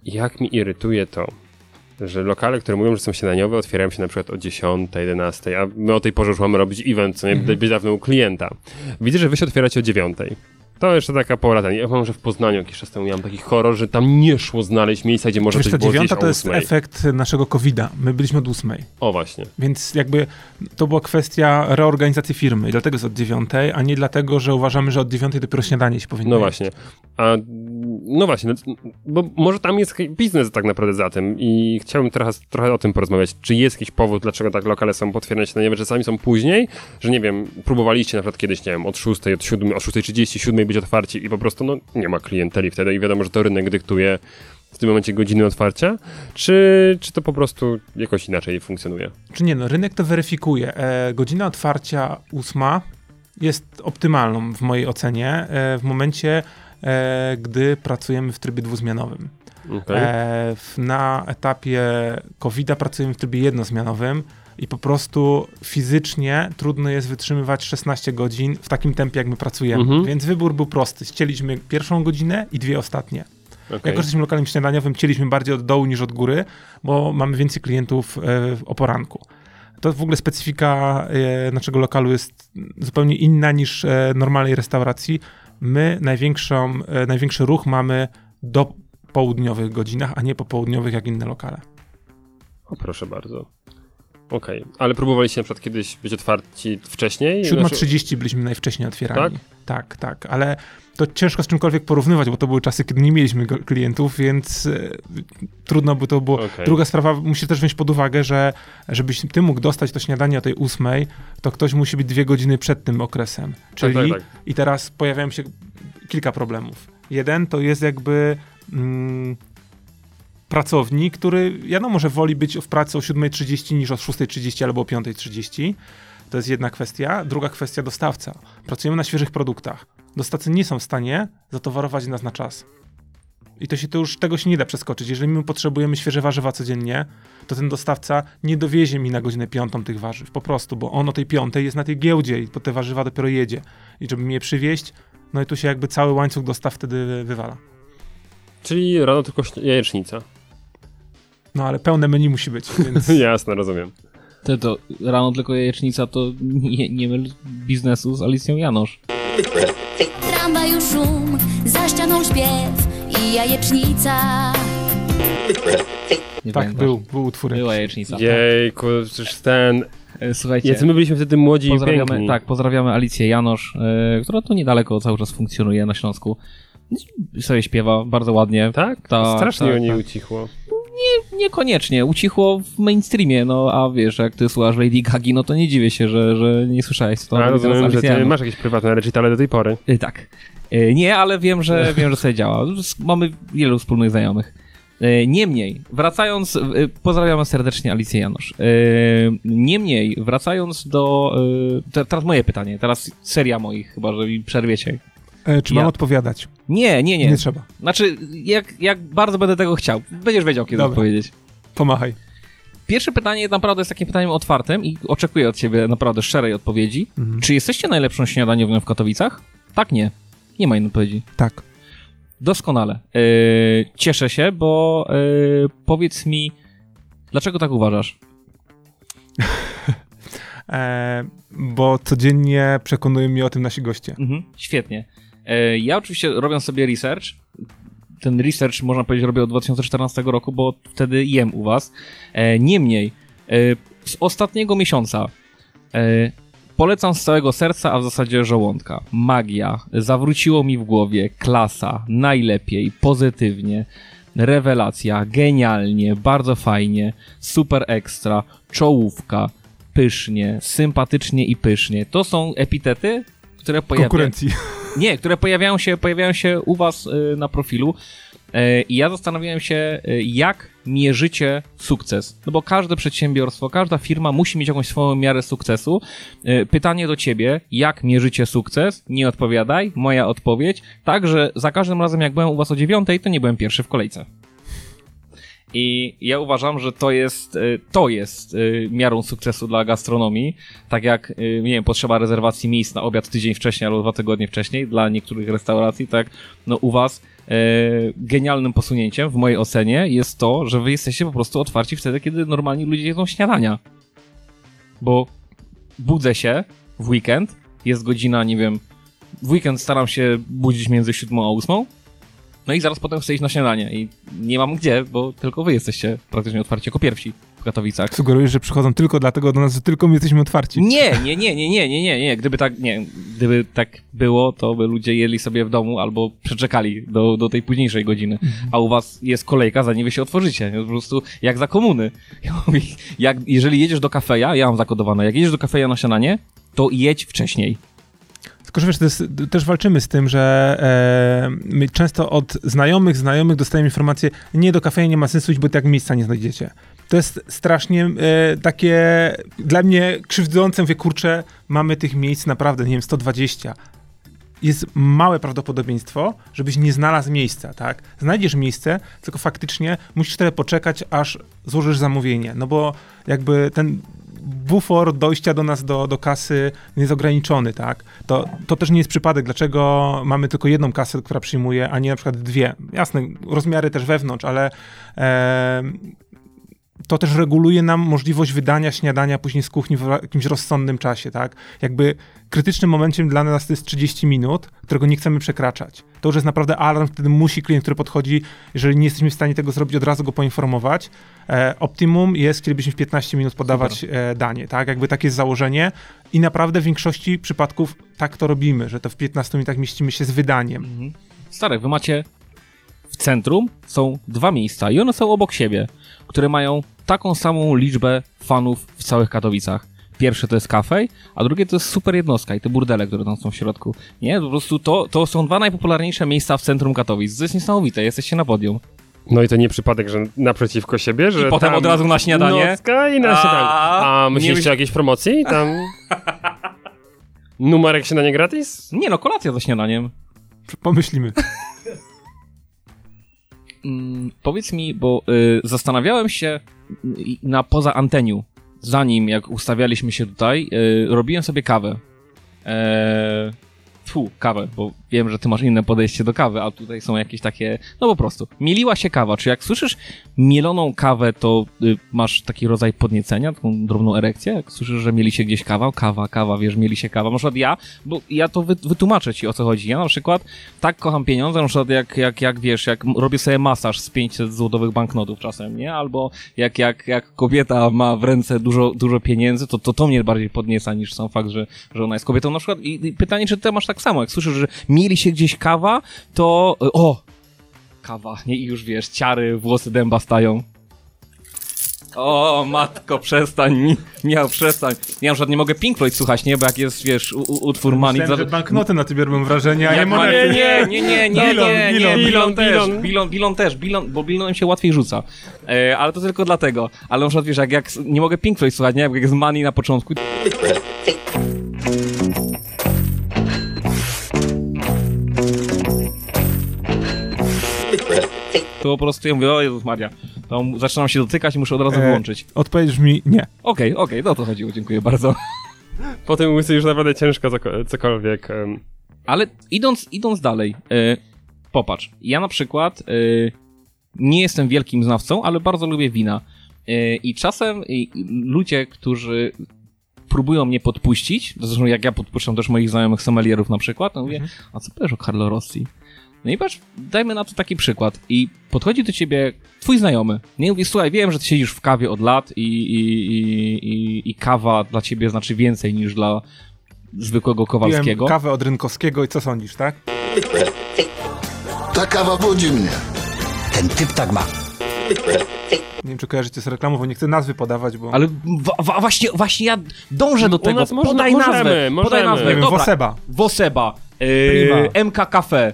I jak mi irytuje to, że lokale, które mówią, że są śniadaniowe, otwierają się na przykład o 10, 11, a my o tej porze już mamy robić event, co nie Mhm. być dawno u klienta. Widzę, że wy się otwieracie o 9. To jeszcze taka pora. ten- Ja mam, że w Poznaniu jakiś czas temu miałem taki horror, że tam nie szło znaleźć miejsca, gdzie można Wiesz, coś było dziewiąta zjeść to jest 8. efekt naszego COVID-a. My byliśmy od ósmej. O właśnie. Więc jakby to była kwestia reorganizacji firmy i dlatego jest od dziewiątej, a nie dlatego, że uważamy, że od dziewiątej dopiero śniadanie się powinno No właśnie. A, no właśnie, bo może tam jest biznes tak naprawdę za tym i chciałbym trochę, trochę o tym porozmawiać. Czy jest jakiś powód, dlaczego tak lokale są potwierdzone śniadaniowe, że czasami są później, że nie wiem, próbowaliście na przykład kiedyś, nie wiem, od 6, od 7, od 6.30, 7 być otwarci i po prostu no, nie ma klienteli wtedy i wiadomo, że to rynek dyktuje w tym momencie godziny otwarcia, czy, czy to po prostu jakoś inaczej funkcjonuje? Czy nie, no rynek to weryfikuje. E, godzina otwarcia ósma jest optymalną w mojej ocenie e, w momencie, e, gdy pracujemy w trybie dwuzmianowym. Okay. E, na etapie COVID-a pracujemy w trybie jednozmianowym i po prostu fizycznie trudno jest wytrzymywać 16 godzin w takim tempie, jak my pracujemy. Mhm. Więc wybór był prosty. Chcieliśmy pierwszą godzinę i dwie ostatnie. okay. Jako, że jesteśmy lokalem śniadaniowym, chcieliśmy bardziej od dołu niż od góry, bo mamy więcej klientów e, o poranku. To w ogóle specyfika e, naszego lokalu jest zupełnie inna niż e, normalnej restauracji. My największą, największy ruch mamy do południowych godzinach, a nie po południowych jak inne lokale. O, proszę bardzo. Okej, ale próbowaliście na przykład kiedyś być otwarci wcześniej? 7.30 byliśmy najwcześniej otwierani. Tak? Tak, tak, ale to ciężko z czymkolwiek porównywać, bo to były czasy, kiedy nie mieliśmy klientów, więc e, trudno by to było. Okej. Druga sprawa, musisz też wziąć pod uwagę, że żebyś ty mógł dostać to śniadanie o tej ósmej, to ktoś musi być dwie godziny przed tym okresem. Czyli tak, tak. i teraz pojawiają się kilka problemów. Jeden to jest jakby mm, pracownik, który wiadomo, że woli być w pracy o 7.30 niż o 6.30 albo o 5.30. To jest jedna kwestia. Druga kwestia dostawca. Pracujemy na świeżych produktach. Dostawcy nie są w stanie zatowarować nas na czas. I to się to już tego się nie da przeskoczyć. Jeżeli my potrzebujemy świeże warzywa codziennie, to ten dostawca nie dowiezie mi na godzinę piątą tych warzyw. Po prostu, bo on o tej piątej jest na tej giełdzie i po te warzywa dopiero jedzie. I żeby mi je przywieźć, no i tu się jakby cały łańcuch dostaw wtedy wy- wywala. Czyli rano tylko jajecznica. No ale pełne menu musi być, *laughs* więc Jasne, rozumiem. To, to rano tylko jajecznica to nie, nie myl biznesu z Alicją Janosz. Tramwaju szum, za ścianą śpiew i jajecznica. Nie tak, pamiętasz? był, był utwór. Była jajecznica. Jejku, przecież ten... E, Słuchajcie, Jacy my byliśmy wtedy młodzi i pozdrawiamy, piękni. tak, pozdrawiamy Alicję Janosz, e, która tu niedaleko cały czas funkcjonuje na Śląsku. Sobie śpiewa bardzo ładnie. Tak? Tak, Strasznie tak, o niej tak. ucichło. Niekoniecznie, ucichło w mainstreamie, no a wiesz, jak ty słuchasz Lady Gagi, no to nie dziwię się, że, że nie słyszałeś to A rozumiem, że ty masz jakieś prywatne recitale do tej pory. Y, Tak. Y, Nie, ale wiem, że *laughs* wiem, że sobie działa. Mamy wielu wspólnych znajomych. Y, Niemniej, wracając, pozdrawiamy serdecznie Alicję Janosz. Y, Niemniej, wracając do. te- Teraz moje pytanie, teraz seria moich, chyba że mi przerwiecie. E, czy Ja. mam odpowiadać? Nie, nie, Nie, nie. trzeba. Znaczy, jak, jak bardzo będę tego chciał. Będziesz wiedział, kiedy Dobra. odpowiedzieć. Pomachaj. Pierwsze pytanie naprawdę jest takim pytaniem otwartym i oczekuję od ciebie naprawdę szczerej odpowiedzi. Mhm. Czy jesteście najlepszą śniadaniową w Katowicach? Tak, nie. Nie ma innej odpowiedzi. Tak. Doskonale. Yy, cieszę się, bo yy, powiedz mi, dlaczego tak uważasz? *laughs* E, bo codziennie przekonują mnie o tym nasi goście. Mhm, świetnie. Yy, ja oczywiście robiąc sobie research, ten research można powiedzieć robię od 2014 roku, bo wtedy jem u was. E, niemniej, e, z ostatniego miesiąca e, polecam z całego serca, a w zasadzie żołądka. Magia, zawróciło mi w głowie, klasa, najlepiej, pozytywnie, rewelacja, genialnie, bardzo fajnie, super ekstra, czołówka, pysznie, sympatycznie i pysznie. To są epitety, które pojawiają Konkurencji. *laughs* nie, które pojawiają się, pojawiają się u was y, na profilu. Y, I ja zastanawiałem się, y, jak mierzycie sukces. No bo każde przedsiębiorstwo, każda firma musi mieć jakąś swoją miarę sukcesu. Y, Pytanie do ciebie, jak mierzycie sukces? Nie odpowiadaj, moja odpowiedź. Także za każdym razem, jak byłem u was o dziewiątej, to nie byłem pierwszy w kolejce. I ja uważam, że to jest, y, to jest y, miarą sukcesu dla gastronomii. Tak jak, y, nie wiem, potrzeba rezerwacji miejsc na obiad tydzień wcześniej albo dwa tygodnie wcześniej dla niektórych restauracji, tak no u was y, genialnym posunięciem w mojej ocenie jest to, że wy jesteście po prostu otwarci wtedy, kiedy normalni ludzie jedzą śniadania. Bo budzę się w weekend, jest godzina, nie wiem, w weekend staram się budzić między 7 a 8, no i zaraz potem chcę iść na śniadanie i nie mam gdzie, bo tylko wy jesteście praktycznie otwarci jako pierwsi w Katowicach. Sugerujesz, że przychodzą tylko dlatego do nas, że tylko my jesteśmy otwarci. Nie, nie, nie, nie, nie, nie, nie, nie. Gdyby tak, nie, gdyby tak było, to by ludzie jedli sobie w domu albo przeczekali do, do tej późniejszej godziny. A u was jest kolejka, zanim wy się otworzycie. Po prostu jak za komuny. *laughs* Jak, jeżeli jedziesz do kafeja, ja mam zakodowane, jak jedziesz do kafeja na śniadanie, to jedź wcześniej. Tylko, że wiesz, jest, też walczymy z tym, że e, my często od znajomych, znajomych dostajemy informację, nie, do kafeja nie ma sensu iść, bo tak miejsca nie znajdziecie. To jest strasznie e, takie dla mnie krzywdzące, mówię, kurczę, mamy tych miejsc naprawdę, nie wiem, 120. Jest małe prawdopodobieństwo, żebyś nie znalazł miejsca, tak? Znajdziesz miejsce, tylko faktycznie musisz tyle poczekać, aż złożysz zamówienie, no bo jakby ten bufor dojścia do nas do, do kasy jest ograniczony, tak? To, to też nie jest przypadek, dlaczego mamy tylko jedną kasę, która przyjmuje, a nie na przykład dwie. Jasne, rozmiary też wewnątrz, ale e, to też reguluje nam możliwość wydania śniadania później z kuchni w jakimś rozsądnym czasie, tak? Jakby krytycznym momentem dla nas to jest 30 minut, którego nie chcemy przekraczać. To już jest naprawdę alarm, wtedy musi klient, który podchodzi, jeżeli nie jesteśmy w stanie tego zrobić, od razu go poinformować. E, optimum jest, chcielibyśmy w 15 minut podawać e, danie, tak? Jakby takie jest założenie i naprawdę w większości przypadków tak to robimy, że to w 15 minutach mieścimy się z wydaniem. Stary, wy macie w centrum są dwa miejsca i one są obok siebie, które mają taką samą liczbę fanów w całych Katowicach. Pierwsze to jest kafej, a drugie to jest super jednostka i te burdele, które tam są w środku. Nie, po prostu to, to są dwa najpopularniejsze miejsca w centrum Katowic. To jest niesamowite, jesteście na podium. No i to nie przypadek, że naprzeciwko siebie, że I potem tam od razu na śniadanie? Nocka i na A, śniadanie. A nie myśliście myśl- o jakiejś promocji? Tam... Numerek śniadanie gratis? Nie no, kolacja za śniadaniem. Pomyślimy. powiedz mi, bo y, zastanawiałem się y, na poza anteniu, zanim jak ustawialiśmy się tutaj, y, robiłem sobie kawę. Eee, Fu, kawę, bo wiem, że ty masz inne podejście do kawy, a tutaj są jakieś takie, no po prostu. Mieliła się kawa, czy jak słyszysz mieloną kawę, to y, masz taki rodzaj podniecenia, taką drobną erekcję? Jak słyszysz, że mieli się gdzieś kawa, kawa, kawa, wiesz, mieli się kawa. Na przykład ja, bo ja to wy, wytłumaczę ci o co chodzi. Ja na przykład tak kocham pieniądze, na przykład jak, jak, jak wiesz, jak robię sobie masaż z 500 złotowych banknotów czasem, nie? Albo jak, jak, jak kobieta ma w ręce dużo, dużo pieniędzy, to, to to mnie bardziej podnieca niż sam fakt, że, że ona jest kobietą. Na przykład i, i pytanie, czy ty masz tak samo, jak słyszysz, że mieli się gdzieś kawa, to y, o, kawa, nie? I już wiesz, ciary, włosy dęba stają. O, matko, przestań, miał przestań. Ja na przykład nie mogę Pink Floyd słuchać, nie? Bo jak jest, wiesz, u, utwór Money... Myślałem, że banknoty na tobie robią wrażenie, a nie monety. nie, nie, nie, nie, nie, Bilon, nie, bilon, też, bilon. bilon, bilon też, bilon, bo bilonem się łatwiej rzuca. E, ale to tylko dlatego. Ale na przykład, wiesz, jak, jak nie mogę Pink Floyd słuchać, nie? Jak jest Money na początku, to po prostu ja mówię, o Jezus Maria, to zaczynam się dotykać i muszę od razu E, wyłączyć. Odpowiedź brzmi nie. Okej, okej, no o to chodziło, dziękuję bardzo. *laughs* Potem łysy już naprawdę ciężko cokolwiek. Ale idąc, idąc dalej, e, popatrz, ja na przykład e, nie jestem wielkim znawcą, ale bardzo lubię wina. E, I czasem ludzie, którzy próbują mnie podpuścić, zresztą jak ja podpuszczam też moich znajomych sommelierów na przykład, to mówię, a co powiesz o Carlo Rossi? No i patrz, dajmy na to taki przykład. I podchodzi do ciebie twój znajomy. Nie mówi, słuchaj, wiem, że ty siedzisz w kawie od lat i, i, i, i, i kawa dla ciebie znaczy więcej niż dla zwykłego Kowalskiego. Piłem kawę od Rynkowskiego i co sądzisz, tak? Ta kawa budzi mnie. Ten typ tak ma. Nie wiem, czy kojarzycie z reklamą, bo nie chcę nazwy podawać, bo... Ale właśnie, właśnie ja dążę do tego. można- podaj możemy, nazwę. możemy. Podaj nazwę. Woseba. Woseba. Yy. MK Cafe.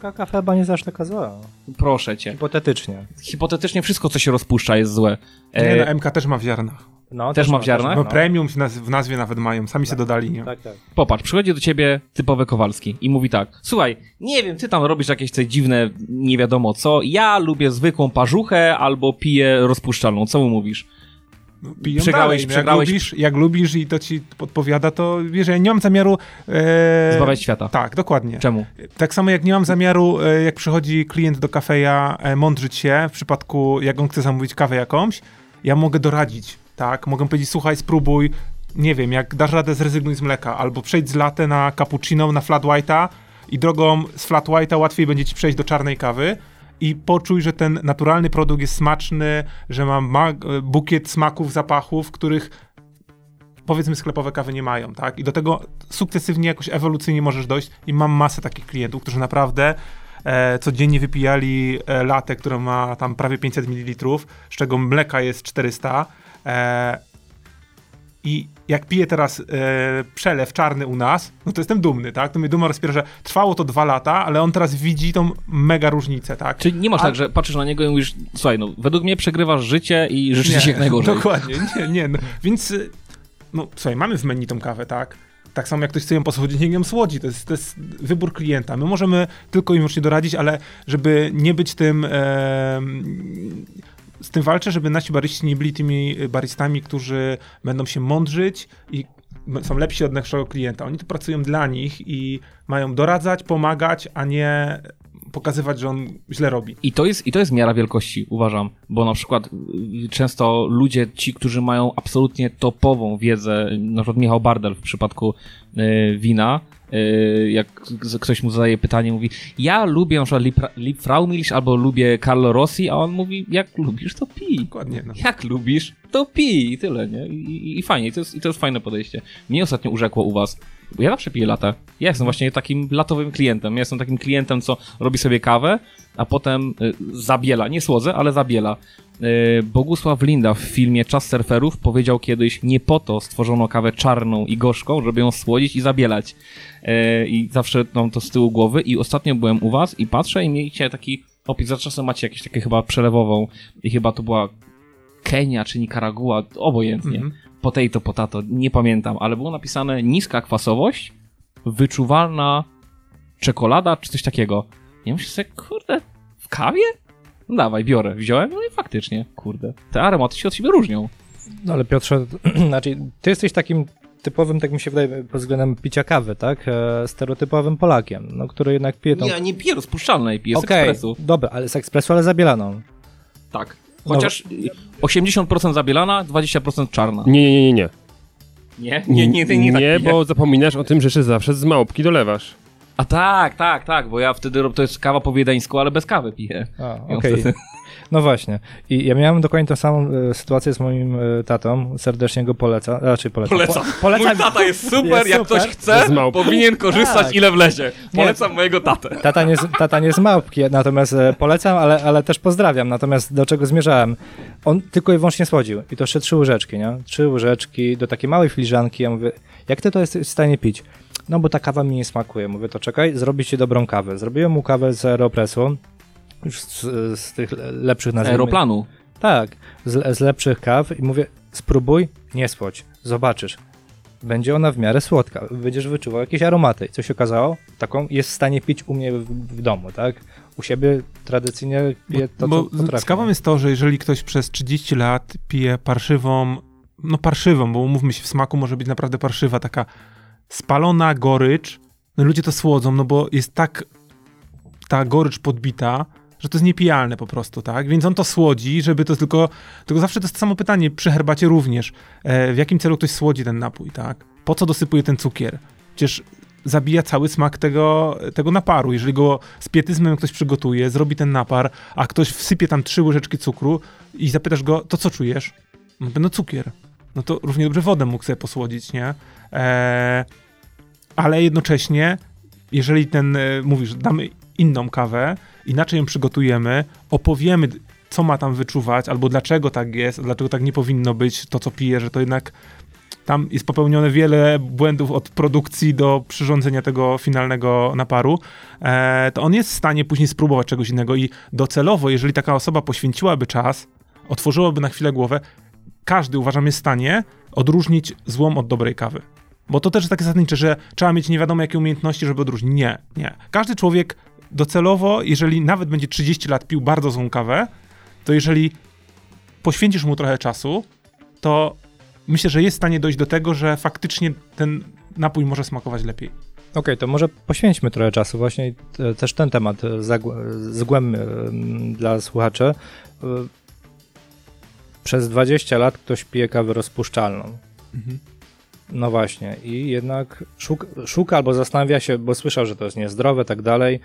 Kafe chyba nie jest aż taka zła. Proszę cię. Hipotetycznie. Hipotetycznie wszystko, co się rozpuszcza, jest złe. Nie, E, no, MK też ma w ziarnach. No, Też ma w ziarnach? No, no. premium w nazwie nawet mają, sami się dodali, nie? Tak, tak. Popatrz, przychodzi do ciebie typowy Kowalski i mówi tak, słuchaj, nie wiem, ty tam robisz jakieś coś dziwne, nie wiadomo co, ja lubię zwykłą parzuchę albo piję rozpuszczalną, co mu mówisz? No, piją Przegrałeś- dalej. No, przegrałeś- Jak lubisz, jak lubisz i to ci podpowiada, to wiesz, ja nie mam zamiaru... E... Zbawiać świata. Tak, dokładnie. Czemu? Tak samo jak nie mam zamiaru, e, jak przychodzi klient do kafeja, e, mądrzyć się w przypadku, jak on chce zamówić kawę jakąś, ja mogę doradzić, tak? Mogę powiedzieć, słuchaj, spróbuj, nie wiem, jak dasz radę, zrezygnuj z mleka, albo przejdź z latte na cappuccino, na flat white'a i drogą z flat white'a łatwiej będzie ci przejść do czarnej kawy i poczuj, że ten naturalny produkt jest smaczny, że ma ma bukiet smaków, zapachów, których powiedzmy sklepowe kawy nie mają, tak? I do tego sukcesywnie, jakoś ewolucyjnie możesz dojść i mam masę takich klientów, którzy naprawdę e, codziennie wypijali e, latę, która ma tam prawie 500 ml, z czego mleka jest 400 e, i jak piję teraz e, przelew czarny u nas, no to jestem dumny, tak? To mnie duma rozpiera, że trwało to dwa lata, ale on teraz widzi tą mega różnicę, tak? Czyli nie masz A- tak, że patrzysz na niego i mówisz, słuchaj, no według mnie przegrywasz życie i życzysz ci jak najgorzej. Dokładnie, nie, nie. No, więc, y, no słuchaj, mamy w menu tą kawę, tak? Tak samo jak ktoś chce ją posłodzić, niech ją słodzi. To jest, to jest wybór klienta. My możemy tylko i wyłącznie doradzić, ale żeby nie być tym... z tym walczę, żeby nasi baryści nie byli tymi baristami, którzy będą się mądrzyć i są lepsi od naszego klienta. Oni tu pracują dla nich i mają doradzać, pomagać, a nie pokazywać, że on źle robi. I to, jest, I to jest miara wielkości, uważam, bo na przykład y, często ludzie, ci, którzy mają absolutnie topową wiedzę, na przykład Michał Bardel w przypadku y, wina, y, jak k- ktoś mu zadaje pytanie, mówi, ja lubię na przykład Liebfraumilch albo lubię Carlo Rossi, a on mówi, jak lubisz, to pij. Dokładnie. No. Jak lubisz, to pij i tyle, nie? I, i, i fajnie, I to, jest, i to jest fajne podejście. Mnie ostatnio urzekło u was, ja zawsze piję latę. Ja jestem właśnie takim latowym klientem. Ja jestem takim klientem, co robi sobie kawę, a potem y, zabiela. Nie słodzę, ale zabiela. Y, Bogusław Linda w filmie Czas surferów powiedział kiedyś, nie po to stworzono kawę czarną i gorzką, żeby ją słodzić i zabielać. Y, I zawsze mam to z tyłu głowy i ostatnio byłem u was i patrzę i mieliście taki opis, za czasem macie jakieś takie chyba przelewową i chyba to była Kenia czy Nikaragua, obojętnie. Mhm. Potato, potato, nie pamiętam, ale było napisane niska kwasowość, wyczuwalna czekolada czy coś takiego. Ja myślę sobie, kurde, w kawie? No dawaj, biorę. Wziąłem, no i faktycznie, kurde. Te aromaty się od siebie różnią. No ale Piotrze, *clears throat* znaczy, ty jesteś takim typowym, tak mi się wydaje, pod względem picia kawy, tak? E, stereotypowym Polakiem, no, który jednak pije tą... Nie, nie piję rozpuszczalnej, piję z Okej, ekspresu. dobra, ale z ekspresu, ale zabielaną. Tak. Chociaż 80% zabielana, 20% czarna. Nie, nie, nie, nie. Nie, nie, nie, nie, nie, tak piję. bo zapominasz o tym, że jeszcze zawsze z małpki dolewasz. A tak, tak, tak, bo ja wtedy rob- to jest kawa po wiedeńsku, ale bez kawy piję. Okej. wtedy- No właśnie. I ja miałem dokładnie tą samą e, sytuację z moim e, tatą. Serdecznie go poleca, raczej polecam. Polecam. Po, polecam. Mój tata jest super, Jest jak super. ktoś chce, powinien korzystać Tak. ile wlezie. Polecam mojego tatę. Tata nie, z- tata nie z małpki, natomiast e, polecam, ale, ale też pozdrawiam. Natomiast do czego zmierzałem? On tylko i wyłącznie słodził. I to jeszcze trzy łyżeczki, nie? Trzy łyżeczki do takiej małej filiżanki. Ja mówię, jak ty to jesteś w stanie pić? No bo ta kawa mi nie smakuje. Mówię, to czekaj, zrobić ci dobrą kawę. Zrobiłem mu kawę z Aeropressu, już z, z tych lepszych nazwisk. Aeroplanu. Tak, z, z lepszych kaw i mówię, spróbuj, nie słodź, zobaczysz. Będzie ona w miarę słodka, będziesz wyczuwał jakieś aromaty. Co się okazało? Taką jest w stanie pić u mnie w, w domu, tak? U siebie tradycyjnie piję to, Bo co potrafię. z kawą jest to, że jeżeli ktoś przez 30 lat pije parszywą, no parszywą, bo umówmy się, w smaku może być naprawdę parszywa, taka spalona gorycz, no ludzie to słodzą, no bo jest tak ta gorycz podbita, że to jest niepijalne po prostu, tak? Więc on to słodzi, żeby to tylko, tylko zawsze to jest to samo pytanie, przy herbacie również, e, w jakim celu ktoś słodzi ten napój, tak? Po co dosypuje ten cukier? Przecież zabija cały smak tego, tego naparu. Jeżeli go z pietyzmem ktoś przygotuje, zrobi ten napar, a ktoś wsypie tam trzy łyżeczki cukru i zapytasz go, to co czujesz? No, cukier. No to równie dobrze wodę mógł sobie posłodzić, nie? Eee, ale jednocześnie, jeżeli ten, e, mówisz, damy inną kawę, inaczej ją przygotujemy, opowiemy, co ma tam wyczuwać, albo dlaczego tak jest, dlaczego tak nie powinno być to, co pije, że to jednak tam jest popełnione wiele błędów od produkcji do przyrządzenia tego finalnego naparu, e, to on jest w stanie później spróbować czegoś innego i docelowo, jeżeli taka osoba poświęciłaby czas, otworzyłaby na chwilę głowę, każdy uważam jest w stanie odróżnić złą od dobrej kawy. Bo to też jest takie zasadnicze, że trzeba mieć nie wiadomo jakie umiejętności, żeby odróżnić. Nie, nie. Każdy człowiek docelowo, jeżeli nawet będzie 30 lat pił bardzo złą kawę, to jeżeli poświęcisz mu trochę czasu, to myślę, że jest w stanie dojść do tego, że faktycznie ten napój może smakować lepiej. Okej, to może poświęćmy trochę czasu właśnie e, też ten temat e, zgłębmy e, dla słuchaczy. Przez 20 lat ktoś pije kawę rozpuszczalną. Mhm. No właśnie, i jednak szuka, szuka albo zastanawia się, bo słyszał, że to jest niezdrowe, tak dalej.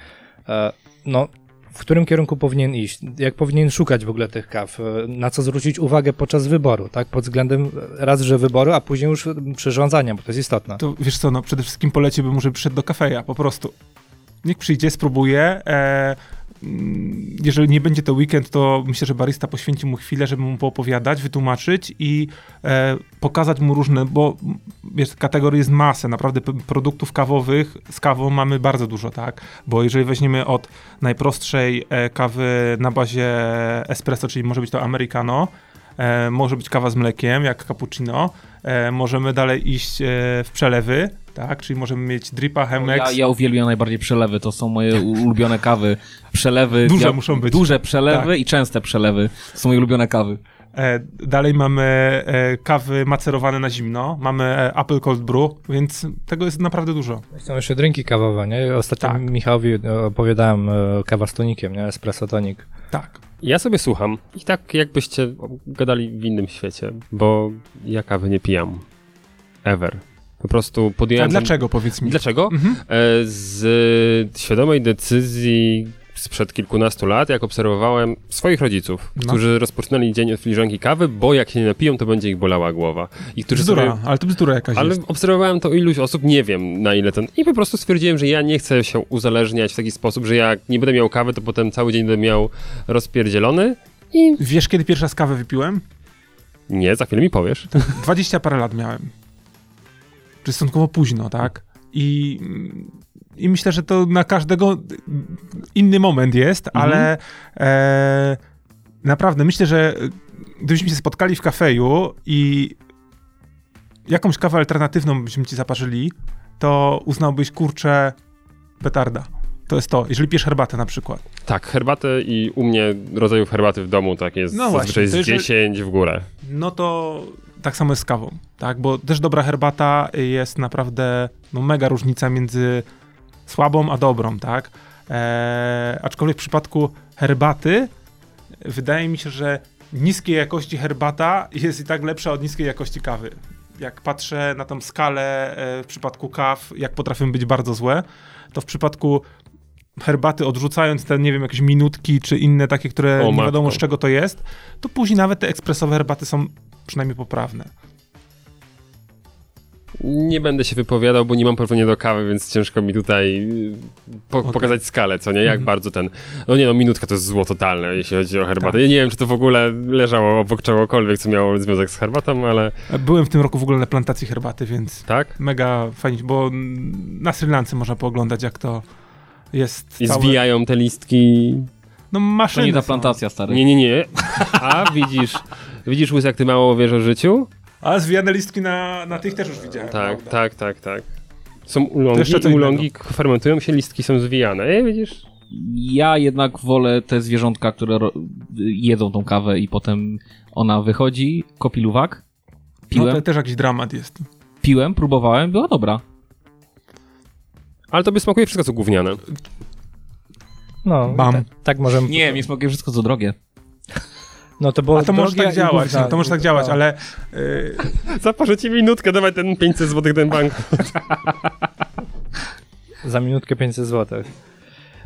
E, No, w którym kierunku powinien iść? Jak powinien szukać w ogóle tych kaw? E, Na co zwrócić uwagę podczas wyboru, tak? Pod względem raz, że wyboru, a później już przyrządzania, bo to jest istotne. To wiesz co, no przede wszystkim poleciłbym mu, przyszedł do kafeja, po prostu. Niech przyjdzie, spróbuje. E, jeżeli nie będzie to weekend, to myślę, że barista poświęci mu chwilę, żeby mu poopowiadać, wytłumaczyć i e, pokazać mu różne, bo mm, wiesz, kategorii jest masę, naprawdę produktów kawowych z kawą mamy bardzo dużo, tak? Bo jeżeli weźmiemy od najprostszej e, kawy na bazie espresso, czyli może być to americano, e, może być kawa z mlekiem, jak cappuccino, e, możemy dalej iść e, w przelewy, tak? Czyli możemy mieć dripa, Chemex. Ja, ja uwielbiam najbardziej przelewy, to są moje ulubione kawy. Przelewy. Duże ja, muszą być. Duże przelewy Tak. i częste przelewy. To są moje ulubione kawy. E, dalej mamy e, kawy macerowane na zimno, mamy e, Apple Cold Brew, więc tego jest naprawdę dużo. Są jeszcze drinki kawowe, nie? Ostatnio Tak. Michałowi opowiadałem e, kawa z tonikiem, nie? Espresso tonik. Tak. Ja sobie słucham i tak jakbyście gadali w innym świecie, bo ja kawy nie pijam. Ever. Po prostu A podjąłem... ten- dlaczego, powiedz mi? Dlaczego? Mhm. E, Z świadomej decyzji sprzed kilkunastu lat, jak obserwowałem swoich rodziców, No. którzy rozpoczynali dzień od filiżanki kawy, bo jak się nie napiją, to będzie ich bolała głowa. I którzy Bzdura, sobie... ale to bzdura jakaś Ale jest. obserwowałem to iluś osób, nie wiem na ile ten. I po prostu stwierdziłem, że ja nie chcę się uzależniać w taki sposób, że jak nie będę miał kawy, to potem cały dzień będę miał rozpierdzielony. I Wiesz, kiedy pierwszy raz kawę wypiłem? nie, za chwilę mi powiesz. 20 parę lat miałem. Czyli stosunkowo późno, tak? I, I myślę, że to na każdego inny moment jest, ale e, naprawdę myślę, że gdybyśmy się spotkali w kafeju i jakąś kawę alternatywną byśmy ci zaparzyli, to uznałbyś, kurczę, petarda. To jest to, jeżeli pijesz herbatę na przykład. Tak, herbatę i u mnie rodzajów herbaty w domu tak jest No zazwyczaj właśnie, z jeżeli- 10 w górę. No to tak samo jest z kawą, tak? Bo też dobra herbata jest naprawdę no, mega różnica między słabą a dobrą, tak? Eee, aczkolwiek w przypadku herbaty wydaje mi się, że niskiej jakości herbata jest i tak lepsza od niskiej jakości kawy. Jak patrzę na tą skalę e, w przypadku kaw, jak potrafią być bardzo złe, to w przypadku herbaty, odrzucając te, nie wiem, jakieś minutki czy inne takie, które O, nie wiadomo z czego to jest, to później nawet te ekspresowe herbaty są przynajmniej poprawne. Nie będę się wypowiadał, bo nie mam porównania do kawy, więc ciężko mi tutaj y, po, Okej. pokazać skalę, co nie? Jak Mhm. bardzo ten... No nie no, minutka to jest zło totalne, jeśli chodzi o herbatę. Tak. Ja nie wiem, czy to w ogóle leżało obok czegokolwiek, co miało związek z herbatą, ale Byłem w tym roku w ogóle na plantacji herbaty, więc tak? mega fajnie, bo mm, na Sri Lance można pooglądać, jak to jest I całe... zwijają te listki... No To maszyny nie ta plantacja, stary. Nie, nie, nie. A widzisz... Widzisz, Łys, jak ty mało wiesz o życiu? A zwijane listki na, na tych też już widziałem. Tak, prawda? tak, tak, tak. Są ulongi, ulongi fermentują się, listki są zwijane. Ej, widzisz? Ja jednak wolę te zwierzątka, które jedzą tą kawę i potem ona wychodzi, kopiluwak. No Piłem, to też jakiś dramat jest. piłem, próbowałem, była dobra. Ale tobie smakuje wszystko, co gówniane. No, Bam. Tak, tak możemy... Nie, mi smakuje wszystko co drogie. No to było A to może tak działać, gówna. no, to może tak działać, No. ale y, *laughs* Zaparzę ci minutkę, dawaj ten 500 zł ten bank. Za minutkę 500 zł.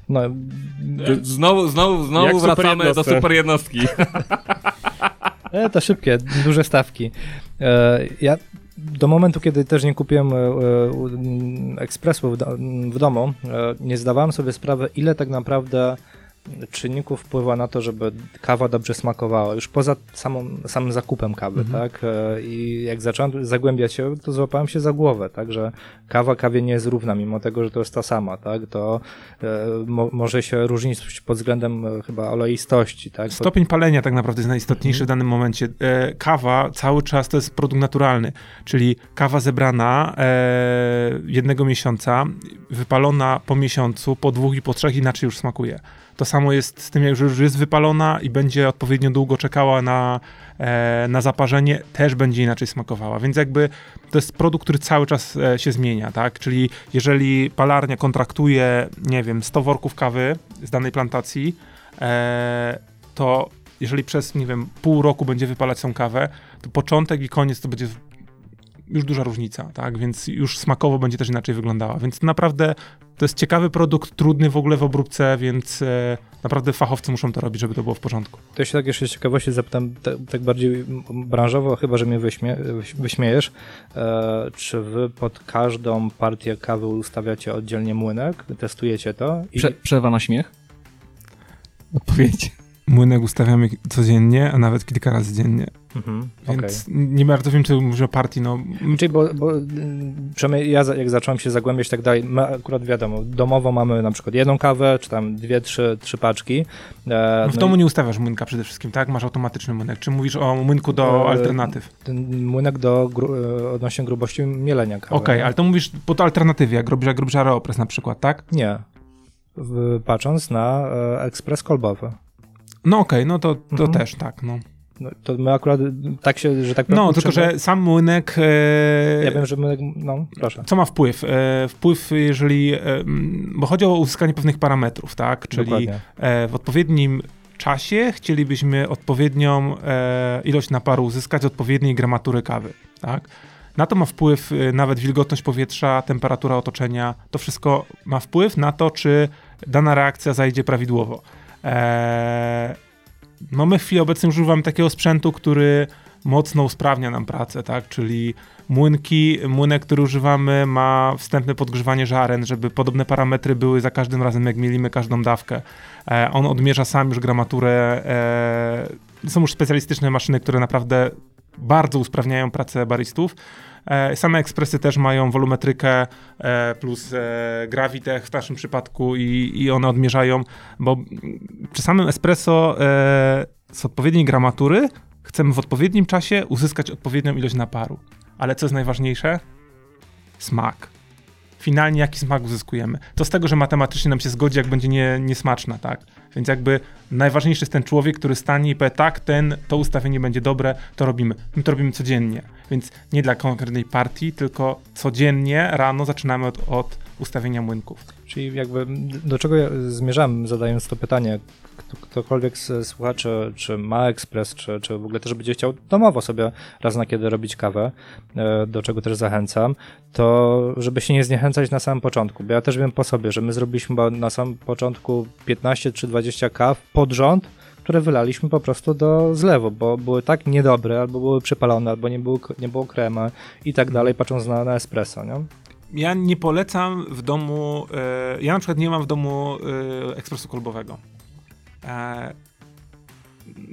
No, Znowu, znowu, Jak znowu super wracamy do jednostce. super jednostki. e, to szybkie, duże stawki. E, ja do momentu, kiedy też nie kupiłem e, ekspresu w, do, w domu, e, nie zdawałem sobie sprawy, ile tak naprawdę czynników wpływa na to, żeby kawa dobrze smakowała, już poza samą, samym zakupem kawy, Mhm. tak? E, I jak zacząłem zagłębiać się, to złapałem się za głowę, tak? Że kawa kawie nie jest równa, mimo tego, że to jest ta sama, tak? To e, mo, może się różnić pod względem e, chyba oleistości, tak? stopień palenia tak naprawdę jest najistotniejszy w danym momencie. Kawa cały czas to jest produkt naturalny, czyli kawa zebrana jednego miesiąca, wypalona po miesiącu, po dwóch i po trzech inaczej już smakuje. To samo jest z tym, jak już jest wypalona i będzie odpowiednio długo czekała na, e, na zaparzenie, też będzie inaczej smakowała. Więc jakby to jest produkt, który cały czas e, się zmienia, tak? Czyli jeżeli palarnia kontraktuje, nie wiem, 100 worków kawy z danej plantacji, e, to jeżeli przez, nie wiem, pół roku będzie wypalać tą kawę, to początek i koniec to będzie już duża różnica, tak? Więc już smakowo będzie też inaczej wyglądała. Więc naprawdę to jest ciekawy produkt, trudny w ogóle w obróbce, więc e, naprawdę fachowcy muszą to robić, żeby to było w porządku. To się tak jeszcze z ciekawości zapytam, tak, tak bardziej branżowo, chyba że mnie wyśmie, wyś- wyśmiejesz. E, czy wy pod każdą partię kawy ustawiacie oddzielnie młynek, testujecie to? I, Prze przerwa na śmiech? Odpowiedź. Młynek ustawiamy codziennie, a nawet kilka razy dziennie. mhm. Więc nie bardzo wiem, czy mówisz o partii, no Czyli bo, bo mm, przynajmniej ja jak zacząłem się zagłębiać tak dalej, my akurat wiadomo, domowo mamy na przykład jedną kawę, czy tam dwie, trzy, trzy paczki. E, No w no domu i nie ustawiasz młynka przede wszystkim, tak? Masz automatyczny młynek. Czy mówisz o młynku do E, alternatyw? ten młynek do gru, e, odnośnie grubości mielenia kawy. Okej, nie? ale to mówisz pod alternatywie, jak robisz, jak robisz na przykład, tak? Nie. W, patrząc na e, ekspres kolbowy. No okej, no to, to Mhm. też tak, no. No, to my akurat tak się, że tak powiem... No, tylko uczymy. że sam młynek... E, Ja wiem, że my... No, proszę. Co ma wpływ? E, wpływ, jeżeli... E, bo chodzi o uzyskanie pewnych parametrów, tak? Czyli e, w odpowiednim czasie chcielibyśmy odpowiednią e, ilość naparu uzyskać, odpowiedniej gramatury kawy, tak? Na to ma wpływ e, nawet wilgotność powietrza, temperatura otoczenia. To wszystko ma wpływ na to, czy dana reakcja zajdzie prawidłowo. E, no my w chwili obecnej używamy takiego sprzętu, który mocno usprawnia nam pracę, tak? Czyli młynki, młynek, który używamy ma wstępne podgrzewanie żaren, żeby podobne parametry były za każdym razem, jak mielimy każdą dawkę. E, on odmierza sam już gramaturę. E, są już specjalistyczne maszyny, które naprawdę bardzo usprawniają pracę baristów. E, same ekspresy też mają wolumetrykę e, plus e, Gravitech w naszym przypadku i, i one odmierzają, bo przy samym espresso z odpowiedniej gramatury chcemy w odpowiednim czasie uzyskać odpowiednią ilość naparu. Ale co jest najważniejsze? Smak. Finalnie jaki smak uzyskujemy. To z tego, że matematycznie nam się zgodzi, jak będzie nie, niesmaczna, tak? Więc jakby najważniejszy jest ten człowiek, który stanie i powie, tak, ten, to ustawienie będzie dobre, to robimy. My to robimy codziennie, więc nie dla konkretnej partii, tylko codziennie rano zaczynamy od, od ustawienia młynków. Czyli jakby do czego ja zmierzam, zadając to pytanie, kto, ktokolwiek z słuchaczy, czy ma ekspres, czy, czy w ogóle też będzie chciał domowo sobie raz na kiedy robić kawę, e, do czego też zachęcam, to żeby się nie zniechęcać na samym początku, bo ja też wiem po sobie, że my zrobiliśmy na samym początku 15 czy 20 kaw pod rząd, które wylaliśmy po prostu do zlewu, bo były tak niedobre, albo były przypalone, albo nie było, nie było krema i tak dalej, patrząc na, na espresso, nie? Ja nie polecam w domu, e, ja na przykład nie mam w domu e, ekspresu kolbowego. E,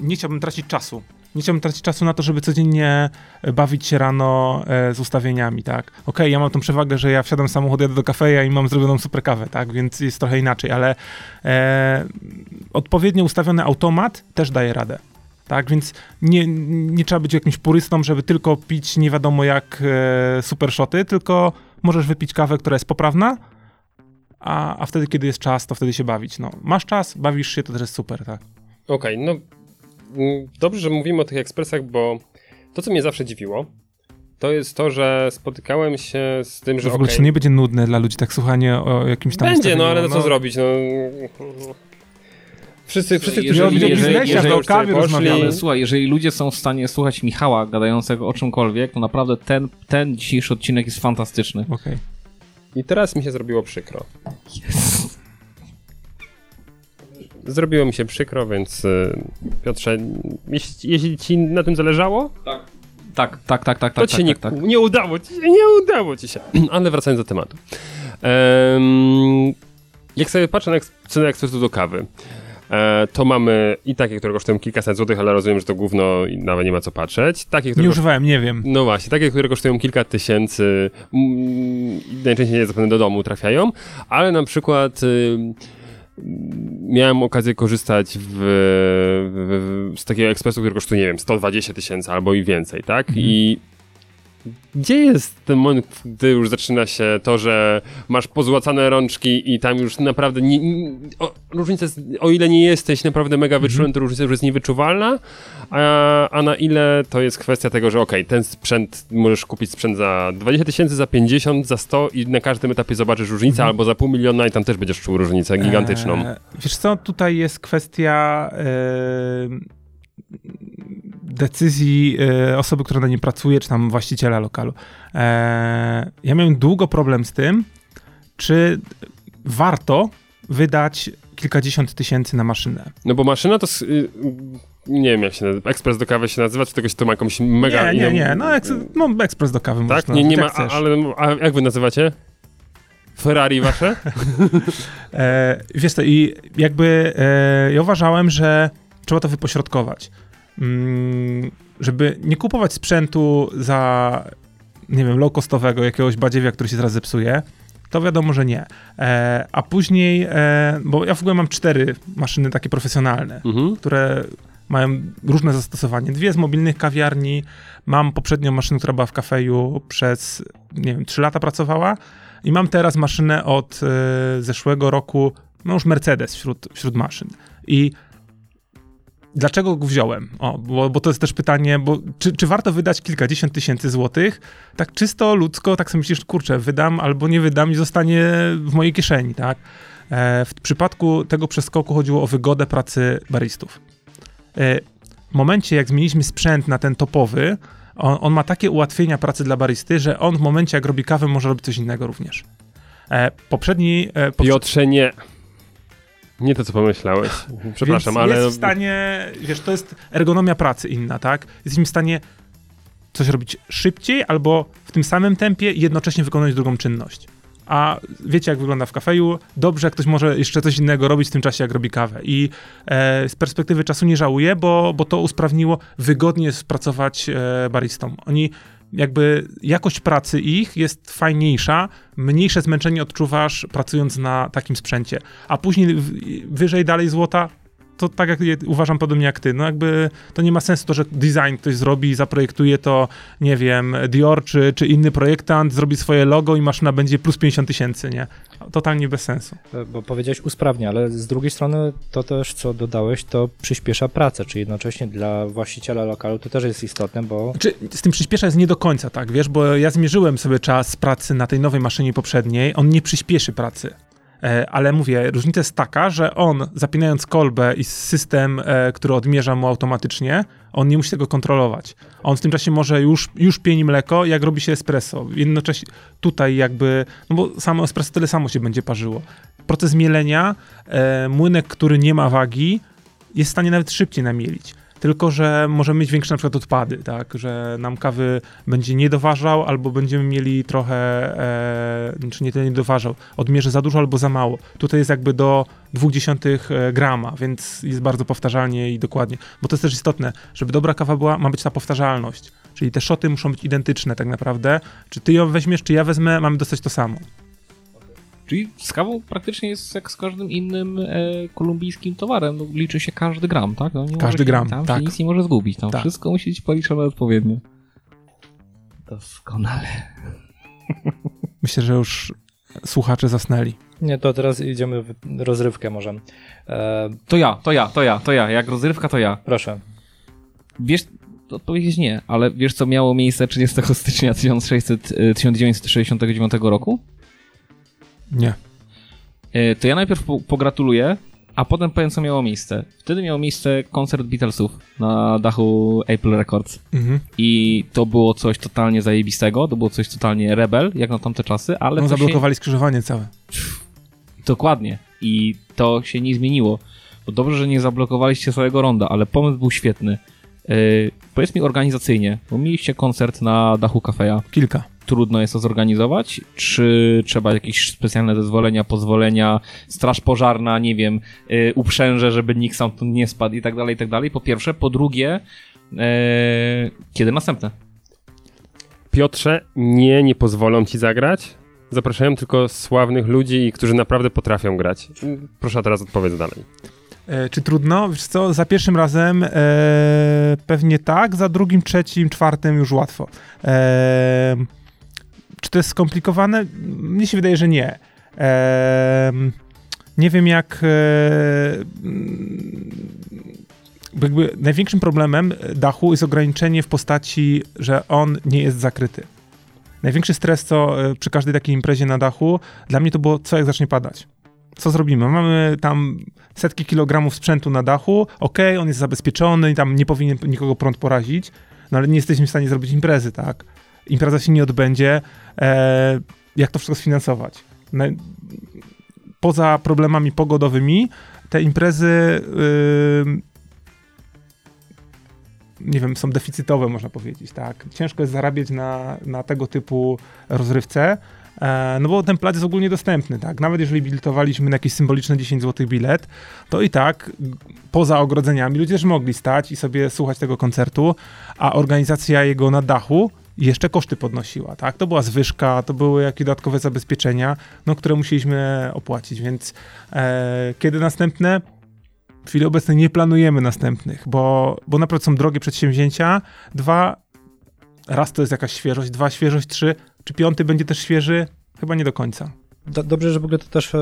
nie chciałbym tracić czasu. Nie chciałbym tracić czasu na to, żeby codziennie bawić się rano e, z ustawieniami, tak. Okej, ja mam tą przewagę, że ja wsiadam samochód, jadę do kafeja i mam zrobioną super kawę, tak, więc jest trochę inaczej, ale e, odpowiednio ustawiony automat też daje radę. Tak, więc nie, nie trzeba być jakimś purystą, żeby tylko pić nie wiadomo jak e, super shoty, tylko możesz wypić kawę, która jest poprawna, a, a wtedy, kiedy jest czas, to wtedy się bawić. No, masz czas, bawisz się, to też jest super, tak. Okej, no mm, dobrze, że mówimy o tych ekspresach, bo to, co mnie zawsze dziwiło, to jest to, że spotykałem się z tym, że w ogóle czy nie będzie nudne dla ludzi tak słuchanie o jakimś tam będzie, no ale no co zrobić, no... Wszyscy, wszyscy którzy jeżeli- widzieli, jeżeli- o kawie rozmawiamy, Ale słuchaj, jeżeli ludzie są w stanie słuchać Michała gadającego o czymkolwiek, to naprawdę ten, ten dzisiejszy odcinek jest fantastyczny. Okej. I teraz mi się zrobiło przykro. Zrobiło mi się przykro, więc y, Piotrze, jeśli, jeśli ci na tym zależało, Tak, tak, tak, tak, tak, to ci tak, nie, tak, tak. nie udało ci się, nie udało ci się. *clears throat* Ale wracając do tematu. Em, jak sobie patrzę na cenę ekspresu do kawy, to mamy i takie, które kosztują kilkaset złotych, ale rozumiem, że to gówno i nawet nie ma co patrzeć. Takie, które Nie kosztują używałem, nie wiem. no właśnie, takie, które kosztują kilka tysięcy, mm, najczęściej nie zapewne do domu trafiają, ale na przykład y, miałem okazję korzystać w, w, w, z takiego ekspresu, który kosztuje, nie wiem, 120 tysięcy albo i więcej, tak? I gdzie jest ten moment, gdy już zaczyna się to, że masz pozłacane rączki i tam już naprawdę nie, nie, o, różnica jest, o ile nie jesteś naprawdę mega wyczulony, to różnica już jest niewyczuwalna, a, a na ile to jest kwestia tego, że okej, ten sprzęt, możesz kupić sprzęt za 20 tysięcy, za 50, za 100 i na każdym etapie zobaczysz różnicę, albo za pół miliona i tam też będziesz czuł różnicę gigantyczną. E, wiesz co, tutaj jest kwestia e, decyzji e, osoby, która na nim pracuje, czy tam właściciela lokalu. E, ja miałem długo problem z tym, czy warto wydać kilkadziesiąt tysięcy na maszynę. No bo maszyna to, y, nie wiem jak się nazywa, ekspres do kawy się nazywa, czy tego się to ma jakąś mega... Nie, nie, nie, no, eks, no ekspres do kawy Tak? Nie, nie ma, nazwać, jak a, chcesz. ale a jak wy nazywacie? Ferrari wasze? *laughs* E, wiesz co, i jakby e, ja uważałem, że trzeba to wypośrodkować. Mm, żeby nie kupować sprzętu za, nie wiem, low-costowego jakiegoś badziewia, który się zaraz zepsuje, to wiadomo, że nie. E, a później, e, bo ja w ogóle mam cztery maszyny takie profesjonalne, Mhm. które mają różne zastosowanie. Dwie z mobilnych kawiarni, mam poprzednią maszynę, która była w kafeju przez, nie wiem, trzy lata pracowała i mam teraz maszynę od e, zeszłego roku, no już Mercedes wśród, wśród maszyn. I dlaczego go wziąłem? O, bo, bo to jest też pytanie, bo czy, czy warto wydać kilkadziesiąt tysięcy złotych? Tak czysto ludzko, tak sobie myślisz, kurczę, wydam albo nie wydam i zostanie w mojej kieszeni, tak? E, w przypadku tego przeskoku chodziło o wygodę pracy baristów. E, w momencie, jak zmieniliśmy sprzęt na ten topowy, on, on ma takie ułatwienia pracy dla baristy, że on w momencie, jak robi kawę, może robić coś innego również. E, poprzedni... E, poprze- Piotrze, nie. Nie to, co pomyślałeś. Przepraszam, Więc ale... jest w stanie, wiesz, to jest ergonomia pracy inna, tak? Jesteśmy w stanie coś robić szybciej albo w tym samym tempie i jednocześnie wykonać drugą czynność. A wiecie, jak wygląda w kafeju? Dobrze, jak ktoś może jeszcze coś innego robić w tym czasie, jak robi kawę. I e, z perspektywy czasu nie żałuję, bo, bo to usprawniło, wygodnie pracować e, baristom. Oni jakby jakość pracy ich jest fajniejsza, mniejsze zmęczenie odczuwasz pracując na takim sprzęcie. A później wyżej dalej złota to tak jak uważam podobnie jak ty, no jakby to nie ma sensu to, że design ktoś zrobi, zaprojektuje to, nie wiem, Dior czy, czy inny projektant, zrobi swoje logo i maszyna będzie plus 50 tysięcy, nie? Totalnie bez sensu. E, Bo powiedziałeś usprawnia, ale z drugiej strony to też, co dodałeś, to przyspiesza pracę, czyli jednocześnie dla właściciela lokalu to też jest istotne, bo Czy z tym przyspiesza jest nie do końca, tak, wiesz, bo ja zmierzyłem sobie czas pracy na tej nowej maszynie poprzedniej, on nie przyspieszy pracy. E, Ale mówię, różnica jest taka, że on zapinając kolbę i system, e, który odmierza mu automatycznie, on nie musi tego kontrolować. On w tym czasie może już, już pieni mleko, jak robi się espresso. Jednocześnie tutaj jakby, no bo samo espresso tyle samo się będzie parzyło. Proces mielenia, e, młynek, który nie ma wagi, jest w stanie nawet szybciej namielić. Tylko, że możemy mieć większe na przykład odpady, tak? Że nam kawy będzie nie doważał, albo będziemy mieli trochę, e, czy nie tyle nie doważał, odmierzy za dużo albo za mało. Tutaj jest jakby do 0,2 e, grama, więc jest bardzo powtarzalnie i dokładnie. Bo to jest też istotne, żeby dobra kawa była, ma być ta powtarzalność. Czyli te szoty muszą być identyczne tak naprawdę. Czy ty ją weźmiesz, czy ja wezmę, mamy dostać to samo. Czyli z kawą praktycznie jest jak z każdym innym e, kolumbijskim towarem. No, liczy się każdy gram, tak? No, nie Każdy gram, Tam tak. się nic nie może zgubić. Tam Tak. wszystko musi być policzone odpowiednio. Doskonale. Myślę, że już słuchacze zasnęli. nie, to teraz idziemy w rozrywkę może. E, To ja, to ja, to ja, to ja. Jak rozrywka, to ja. proszę. Wiesz, odpowiedzieć nie, ale wiesz co miało miejsce 30 stycznia 1600, e, 1969 roku? Nie. E, To ja najpierw po, pogratuluję, a potem powiem co miało miejsce. Wtedy miał miejsce koncert Beatlesów na dachu Apple Records. Mhm. I to było coś totalnie zajebistego, to było coś totalnie rebel, jak na tamte czasy, ale No, to się... zablokowali skrzyżowanie całe. Dokładnie. I to się nie zmieniło. Bo dobrze, że nie zablokowaliście całego ronda, ale pomysł był świetny. Yy, powiedz mi organizacyjnie, bo mieliście koncert na dachu kafeja. Kilka. Trudno jest to zorganizować? Czy trzeba jakieś specjalne zezwolenia, pozwolenia, straż pożarna, nie wiem, yy, uprzęże, żeby nikt stamtąd nie spadł i tak dalej, i tak dalej? Po pierwsze. Po drugie, yy, kiedy następne? Piotrze, nie, nie pozwolą ci zagrać. Zapraszają tylko sławnych ludzi, którzy naprawdę potrafią grać. Proszę a teraz odpowiedz dalej. E, czy trudno? Wiesz co, za pierwszym razem e, pewnie tak, za drugim, trzecim, czwartym już łatwo. E, czy to jest skomplikowane? Mnie się wydaje, że nie. E, nie wiem jak... E, mm, jakby największym problemem dachu jest ograniczenie w postaci, że on nie jest zakryty. Największy stres, co e, przy każdej takiej imprezie na dachu, dla mnie to było, co jak zacznie padać. Co zrobimy? Mamy tam setki kilogramów sprzętu na dachu, okej, on jest zabezpieczony i tam nie powinien nikogo prąd porazić, no ale nie jesteśmy w stanie zrobić imprezy, tak? Impreza się nie odbędzie. E, jak to wszystko sfinansować? Na, poza problemami pogodowymi, te imprezy nie wiem, są deficytowe, można powiedzieć, tak. Ciężko jest zarabiać na, na tego typu rozrywce, e, no bo ten plac jest ogólnie dostępny, tak. Nawet jeżeli bilitowaliśmy na jakieś symboliczne 10 zł bilet, to i tak poza ogrodzeniami ludzie też mogli stać i sobie słuchać tego koncertu, a organizacja jego na dachu jeszcze koszty podnosiła, tak? To była zwyżka, to były jakieś dodatkowe zabezpieczenia, no, które musieliśmy opłacić, więc e, kiedy następne? W chwili obecnej nie planujemy następnych, bo, bo naprawdę są drogie przedsięwzięcia. Dwa, raz to jest jakaś świeżość, dwa świeżość, trzy, czy piąty będzie też świeży? Chyba nie do końca. Do, dobrze, że w ogóle to też, e,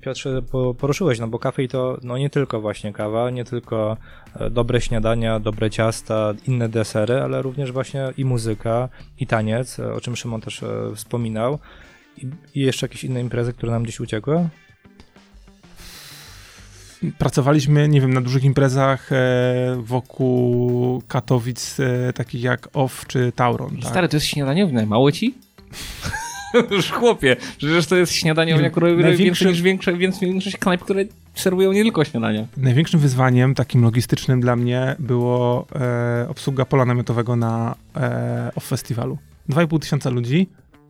Piotrze, po, poruszyłeś, no bo kafej to no nie tylko właśnie kawa, nie tylko e, dobre śniadania, dobre ciasta, inne desery, ale również właśnie i muzyka, i taniec, e, o czym Szymon też e, wspominał. I, I jeszcze jakieś inne imprezy, które nam gdzieś uciekły? Pracowaliśmy, nie wiem, na dużych imprezach e, wokół Katowic, e, takich jak OFF czy Tauron. Tak? Stary, to jest śniadaniownia, mało ci? *laughs* *laughs* Już chłopie, przecież to jest śniadaniownia, Nie, która robi największy- więcej niż większa, więc większość knajp, które serwują nie tylko śniadania. Największym wyzwaniem takim logistycznym dla mnie było e, obsługa pola namiotowego na e, OFF festiwalu. 2,5 tysiąca ludzi,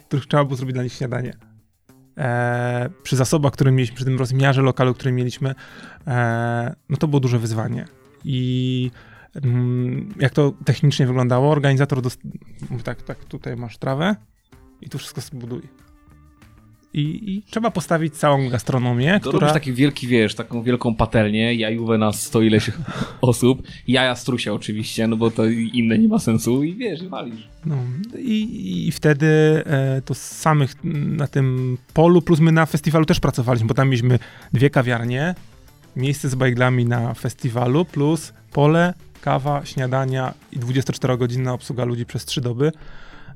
których trzeba było zrobić dla nich śniadanie. E, przy zasobach, które mieliśmy, przy tym rozmiarze lokalu, który mieliśmy, e, no to było duże wyzwanie. I mm, jak to technicznie wyglądało, organizator dost... tak, tak, tutaj masz trawę i tu wszystko zbuduj. I, i trzeba postawić całą gastronomię, To która... taki wielki, wiesz, taką wielką patelnię, jajówę na sto ileś *laughs* osób, jaja strusia oczywiście, no bo to inne nie ma sensu i wiesz, walisz. No, i, I wtedy e, to samych na tym polu, plus my na festiwalu też pracowaliśmy, bo tam mieliśmy dwie kawiarnie, miejsce z bajglami na festiwalu, plus pole, kawa, śniadania i 24-godzinna obsługa ludzi przez trzy doby.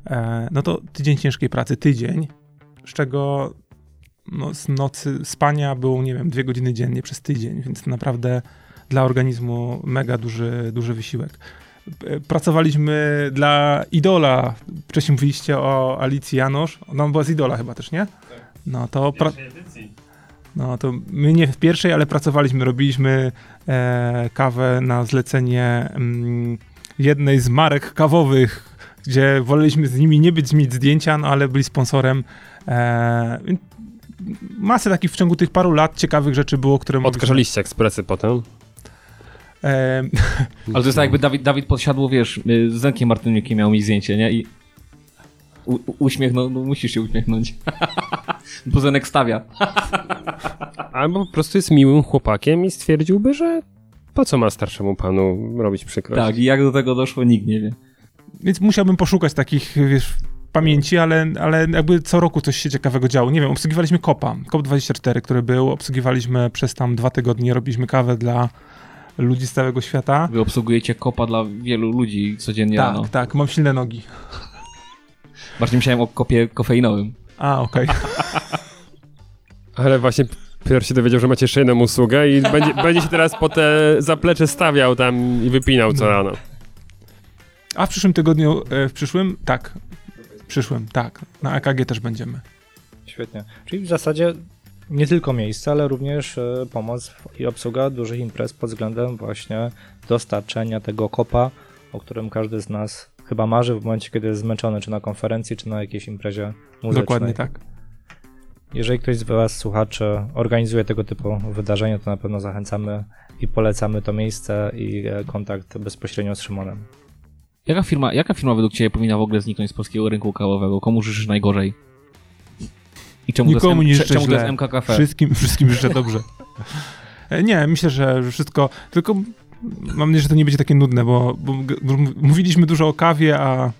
E, no to tydzień ciężkiej pracy, tydzień, z czego no, z nocy spania było, nie wiem, dwie godziny dziennie przez tydzień, więc to naprawdę dla organizmu mega duży, duży wysiłek. E, Pracowaliśmy dla Idola. Wcześniej mówiliście o Alicji Janusz. Ona była z Idola chyba też, nie? No to, pra... no to my nie w pierwszej, ale pracowaliśmy, robiliśmy e, kawę na zlecenie mm, jednej z marek kawowych, gdzie woleliśmy z nimi nie być, mieć zdjęcia, no ale byli sponsorem. E, masę takich w ciągu tych paru lat ciekawych rzeczy było, które mogliśmy- Odkażaliście ekspresy potem. E, *laughs* Ale to jest tak jakby Dawid, Dawid podsiadło, wiesz, y, z Zenkiem Martyniukiem miał mi zdjęcie, nie? I u, u- uśmiechnął, no musisz się uśmiechnąć. *laughs* Bo Zenek stawia. *laughs* Albo po prostu jest miłym chłopakiem i stwierdziłby, że po co ma starszemu panu robić przykrość. Tak, i jak do tego doszło, nikt nie wie. Więc musiałbym poszukać takich, wiesz, pamięci, ale, ale jakby co roku coś się ciekawego działo. Nie wiem, obsługiwaliśmy Kopa, COP24, który był, obsługiwaliśmy przez tam dwa tygodnie, robiliśmy kawę dla ludzi z całego świata. Wy obsługujecie kopa dla wielu ludzi codziennie rano. Tak, tak, mam silne nogi. Bardziej myślałem o kopie kofeinowym. A, okej. Ale właśnie Piotr się dowiedział, że macie jeszcze jedną usługę i będzie, będzie się teraz po te zaplecze stawiał tam i wypinał co rano. A w przyszłym tygodniu, e, w przyszłym? Tak. W przyszłym, tak. Na EKG też będziemy. Świetnie. Czyli w zasadzie nie tylko miejsce, ale również e, pomoc i obsługa dużych imprez pod względem właśnie dostarczenia tego kopa, o którym każdy z nas chyba marzy w momencie, kiedy jest zmęczony, czy na konferencji, czy na jakiejś imprezie muzycznej. Dokładnie tak. Jeżeli ktoś z Was, słuchaczy, organizuje tego typu wydarzenia, to na pewno zachęcamy i polecamy to miejsce i e, kontakt bezpośrednio z Szymonem. Jaka firma, jaka firma według Ciebie powinna w ogóle zniknąć z polskiego rynku kawowego? Komu życzysz najgorzej? I czemu Nikomu to nie jest, M- życzę czemu to źle. jest MK Cafe? Wszystkim, wszystkim życzę dobrze. E, Nie, myślę, że wszystko, tylko mam nadzieję, że to nie będzie takie nudne, bo, bo, mówiliśmy dużo o kawie, a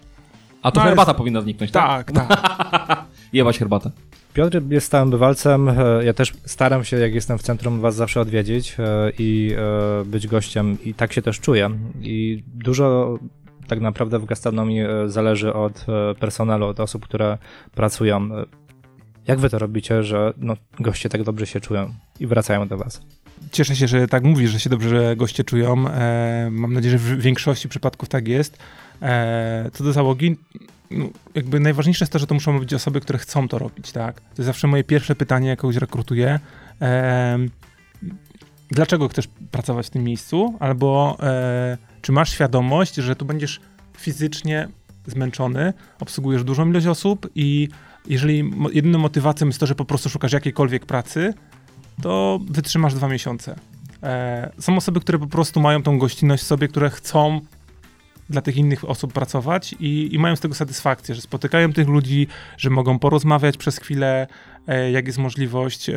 A to No, herbata jest- powinna zniknąć, tak? tak, tak. *laughs* Jebać herbatę. Piotr jest stałym bywalcem. e, Ja też staram się, jak jestem w centrum, Was zawsze odwiedzić e, i być gościem, i tak się też czuję. I dużo tak naprawdę w gastronomii e, zależy od e, personelu, od osób, które pracują. Jak Wy to robicie, że no, goście tak dobrze się czują i wracają do Was? Cieszę się, że tak mówisz, że się dobrze goście czują. E, mam nadzieję, że w większości przypadków tak jest. E, co do załogi, no, jakby najważniejsze jest to, że to muszą być osoby, które chcą to robić, tak? To jest zawsze moje pierwsze pytanie, jak kogoś rekrutuję. E, dlaczego chcesz pracować w tym miejscu? Albo e, czy masz świadomość, że tu będziesz fizycznie zmęczony, obsługujesz dużą ilość osób i jeżeli jedyną motywacją jest to, że po prostu szukasz jakiejkolwiek pracy, to wytrzymasz dwa miesiące. E, są osoby, które po prostu mają tą gościnność w sobie, które chcą dla tych innych osób pracować i, i mają z tego satysfakcję, że spotykają tych ludzi, że mogą porozmawiać przez chwilę, e, jak jest możliwość. E,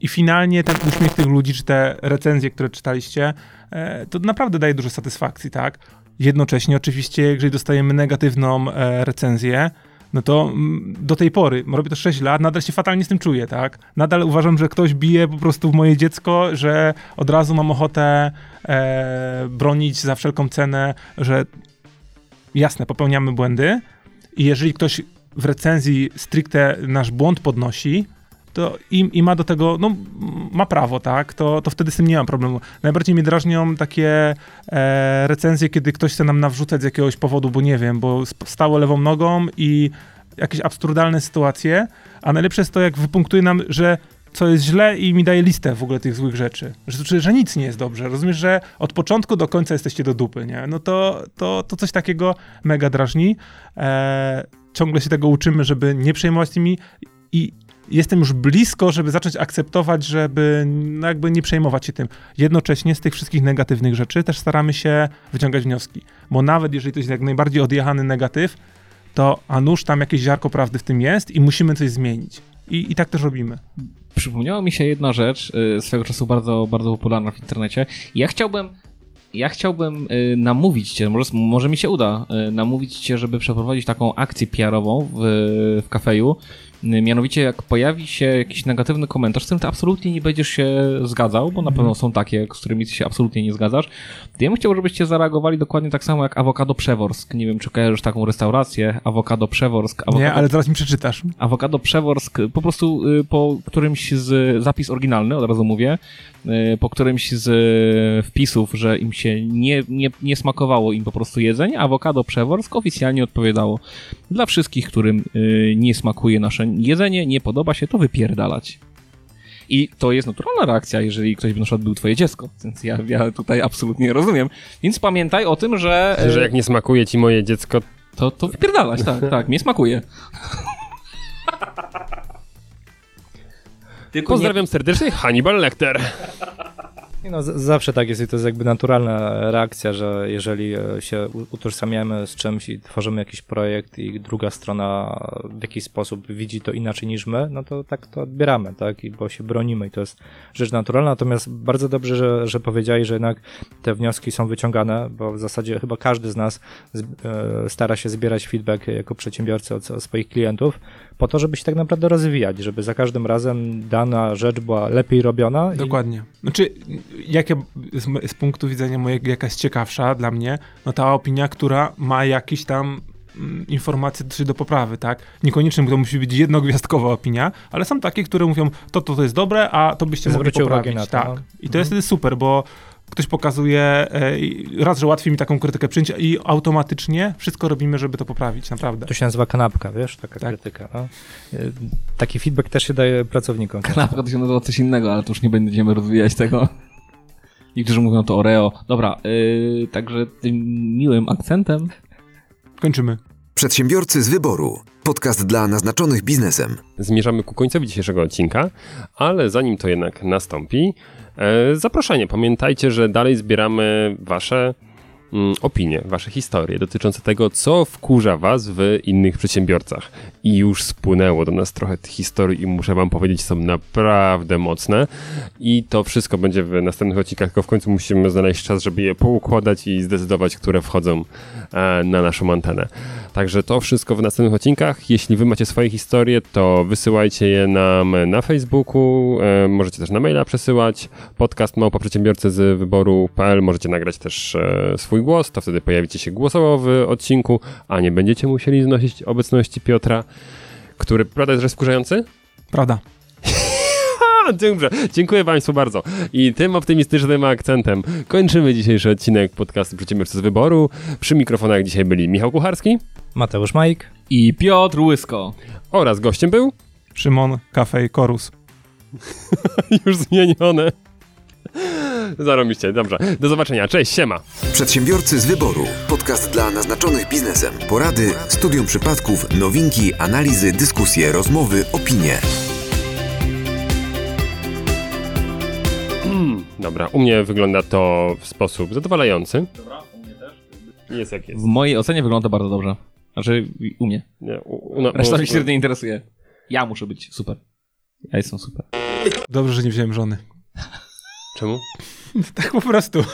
I finalnie ten uśmiech tych ludzi, czy te recenzje, które czytaliście, e, to naprawdę daje dużo satysfakcji, tak? Jednocześnie, oczywiście, jeżeli dostajemy negatywną e, recenzję, no to mm, do tej pory, robię to 6 lat, nadal się fatalnie z tym czuję, tak? Nadal uważam, że ktoś bije po prostu w moje dziecko, że od razu mam ochotę e, bronić za wszelką cenę, że jasne, popełniamy błędy i jeżeli ktoś w recenzji stricte nasz błąd podnosi, to i, i ma do tego, no ma prawo, tak, to, to wtedy z tym nie mam problemu. Najbardziej mnie drażnią takie e, recenzje, kiedy ktoś chce nam nawrzucać z jakiegoś powodu, bo nie wiem, bo stało lewą nogą i jakieś absurdalne sytuacje, a najlepsze jest to, jak wypunktuje nam, że co jest źle i mi daje listę w ogóle tych złych rzeczy. Że, że, że nic nie jest dobrze. Rozumiesz, że od początku do końca jesteście do dupy, nie? No to, to, to coś takiego mega drażni. E, ciągle się tego uczymy, żeby nie przejmować tymi i jestem już blisko, żeby zacząć akceptować, żeby no jakby nie przejmować się tym. Jednocześnie z tych wszystkich negatywnych rzeczy też staramy się wyciągać wnioski. Bo nawet jeżeli to jest jak najbardziej odjechany negatyw, to a nuż tam jakieś ziarko prawdy w tym jest i musimy coś zmienić. i, i tak też robimy. Przypomniała mi się jedna rzecz, y, swego czasu bardzo, bardzo popularna w internecie. Ja chciałbym, ja chciałbym y, namówić cię, może, może mi się uda, y, namówić cię, żeby przeprowadzić taką akcję PR-ową w, w kafeju. Y, Mianowicie, jak pojawi się jakiś negatywny komentarz, z którym ty absolutnie nie będziesz się zgadzał, bo na pewno są takie, z którymi ty się absolutnie nie zgadzasz, to ja bym chciał, żebyście zareagowali dokładnie tak samo jak Awokado Przeworsk. Nie wiem, czy kojarzysz taką restaurację, Awokado Przeworsk. Awokado Nie, ale zaraz mi przeczytasz. Awokado Przeworsk, po prostu y, po którymś z, zapis oryginalny, od razu mówię, po którymś z y, wpisów, że im się nie, nie, nie smakowało im po prostu jedzenie, Awokado Przeworsk oficjalnie odpowiadało dla wszystkich, którym y, nie smakuje nasze jedzenie, nie podoba się, to wypierdalać. I to jest naturalna reakcja, jeżeli ktoś by na przykład był twoje dziecko, więc ja, ja tutaj absolutnie rozumiem. Więc pamiętaj o tym, że, Że jak nie smakuje ci moje dziecko, to, to wypierdalać, tak, tak, mnie smakuje. Tylko nie, pozdrawiam serdecznie, Hannibal Lecter. *laughs* Nie No, zawsze tak jest i to jest jakby naturalna reakcja, że jeżeli e, się utożsamiamy z czymś i tworzymy jakiś projekt i druga strona w jakiś sposób widzi to inaczej niż my, no to tak to odbieramy, tak, i bo się bronimy i to jest rzecz naturalna, natomiast bardzo dobrze, że, że powiedziałeś, że jednak te wnioski są wyciągane, bo w zasadzie chyba każdy z nas e, stara się zbierać feedback jako przedsiębiorcy od, od swoich klientów, po to, żeby się tak naprawdę rozwijać, żeby za każdym razem dana rzecz była lepiej robiona. i- Dokładnie. Znaczy, jakie z, z punktu widzenia mojego, jaka jest ciekawsza dla mnie, no ta opinia, która ma jakieś tam mm, informacje czy do poprawy, tak? Niekoniecznie to musi być jednogwiazdkowa opinia, ale są takie, które mówią, to, to, to jest dobre, a to byście mogli Zwróćcie uwagę poprawić. na to, tak. no. I to jest wtedy super, bo ktoś pokazuje, e, raz, że łatwiej mi taką krytykę przyjąć i automatycznie wszystko robimy, żeby to poprawić, naprawdę. To się nazywa kanapka, wiesz, taka Tak. krytyka. No. Y, Taki feedback też się daje pracownikom. Kanapka to się nazywa coś innego, ale to już nie będziemy rozwijać tego. Niektórzy mówią to Oreo. Dobra, yy, także tym miłym akcentem Kończymy. Przedsiębiorcy z wyboru. Podcast dla naznaczonych biznesem. Zmierzamy ku końcowi dzisiejszego odcinka, ale zanim to jednak nastąpi, e, zaproszenie. Pamiętajcie, że dalej zbieramy wasze opinie, wasze historie dotyczące tego, co wkurza was w innych przedsiębiorcach. I już spłynęło do nas trochę tych historii i muszę wam powiedzieć, są naprawdę mocne. I to wszystko będzie w następnych odcinkach, tylko w końcu musimy znaleźć czas, żeby je poukładać i zdecydować, które wchodzą e, na naszą antenę. Także to wszystko w następnych odcinkach. Jeśli wy macie swoje historie, to wysyłajcie je nam na Facebooku, e, możecie też na maila przesyłać. Podcast małpa przedsiębiorcy z wyboru.pl. Możecie nagrać też e, swój głos, to wtedy pojawicie się głosowo w odcinku, a nie będziecie musieli znosić obecności Piotra, który, prawda, jest że wkurzający? Prawda. *laughs* Dobrze, dziękuję Państwu bardzo. I tym optymistycznym akcentem kończymy dzisiejszy odcinek podcastu Przedsiębiorcy z Wyboru. Przy mikrofonach dzisiaj byli Michał Kucharski Mateusz Majk. i Piotr Łysko. oraz gościem był Szymon, Kafej, Korus. *laughs* już zmienione. *laughs* Zarobiście, dobrze. Do zobaczenia, cześć, siema. Przedsiębiorcy z wyboru. Podcast dla naznaczonych biznesem. Porady, studium przypadków, nowinki, analizy, dyskusje, rozmowy, opinie. Dobra, u mnie wygląda to w sposób zadowalający. Jest jak jest. W mojej ocenie wygląda bardzo dobrze. Znaczy, u mnie. Nie, u, u, no, Reszta u- mnie średnio interesuje. Ja muszę być super. Ja jestem super. Dobrze, że nie wziąłem żony. *laughs* Czemu? *laughs* Tak po prostu.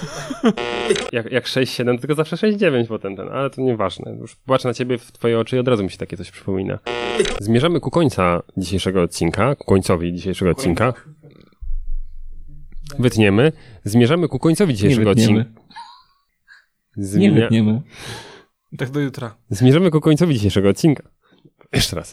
Jak, jak 6-7, tylko zawsze 6-9 potem ten, ale to nieważne. Już patrzę na ciebie w twoje oczy i od razu mi się takie coś przypomina. Zmierzamy ku końca dzisiejszego odcinka, ku końcowi dzisiejszego odcinka. Wytniemy. Zmierzamy ku końcowi dzisiejszego odcinka. Nie Zmienia... wytniemy. Tak do jutra. Zmierzamy ku końcowi dzisiejszego odcinka. Jeszcze raz.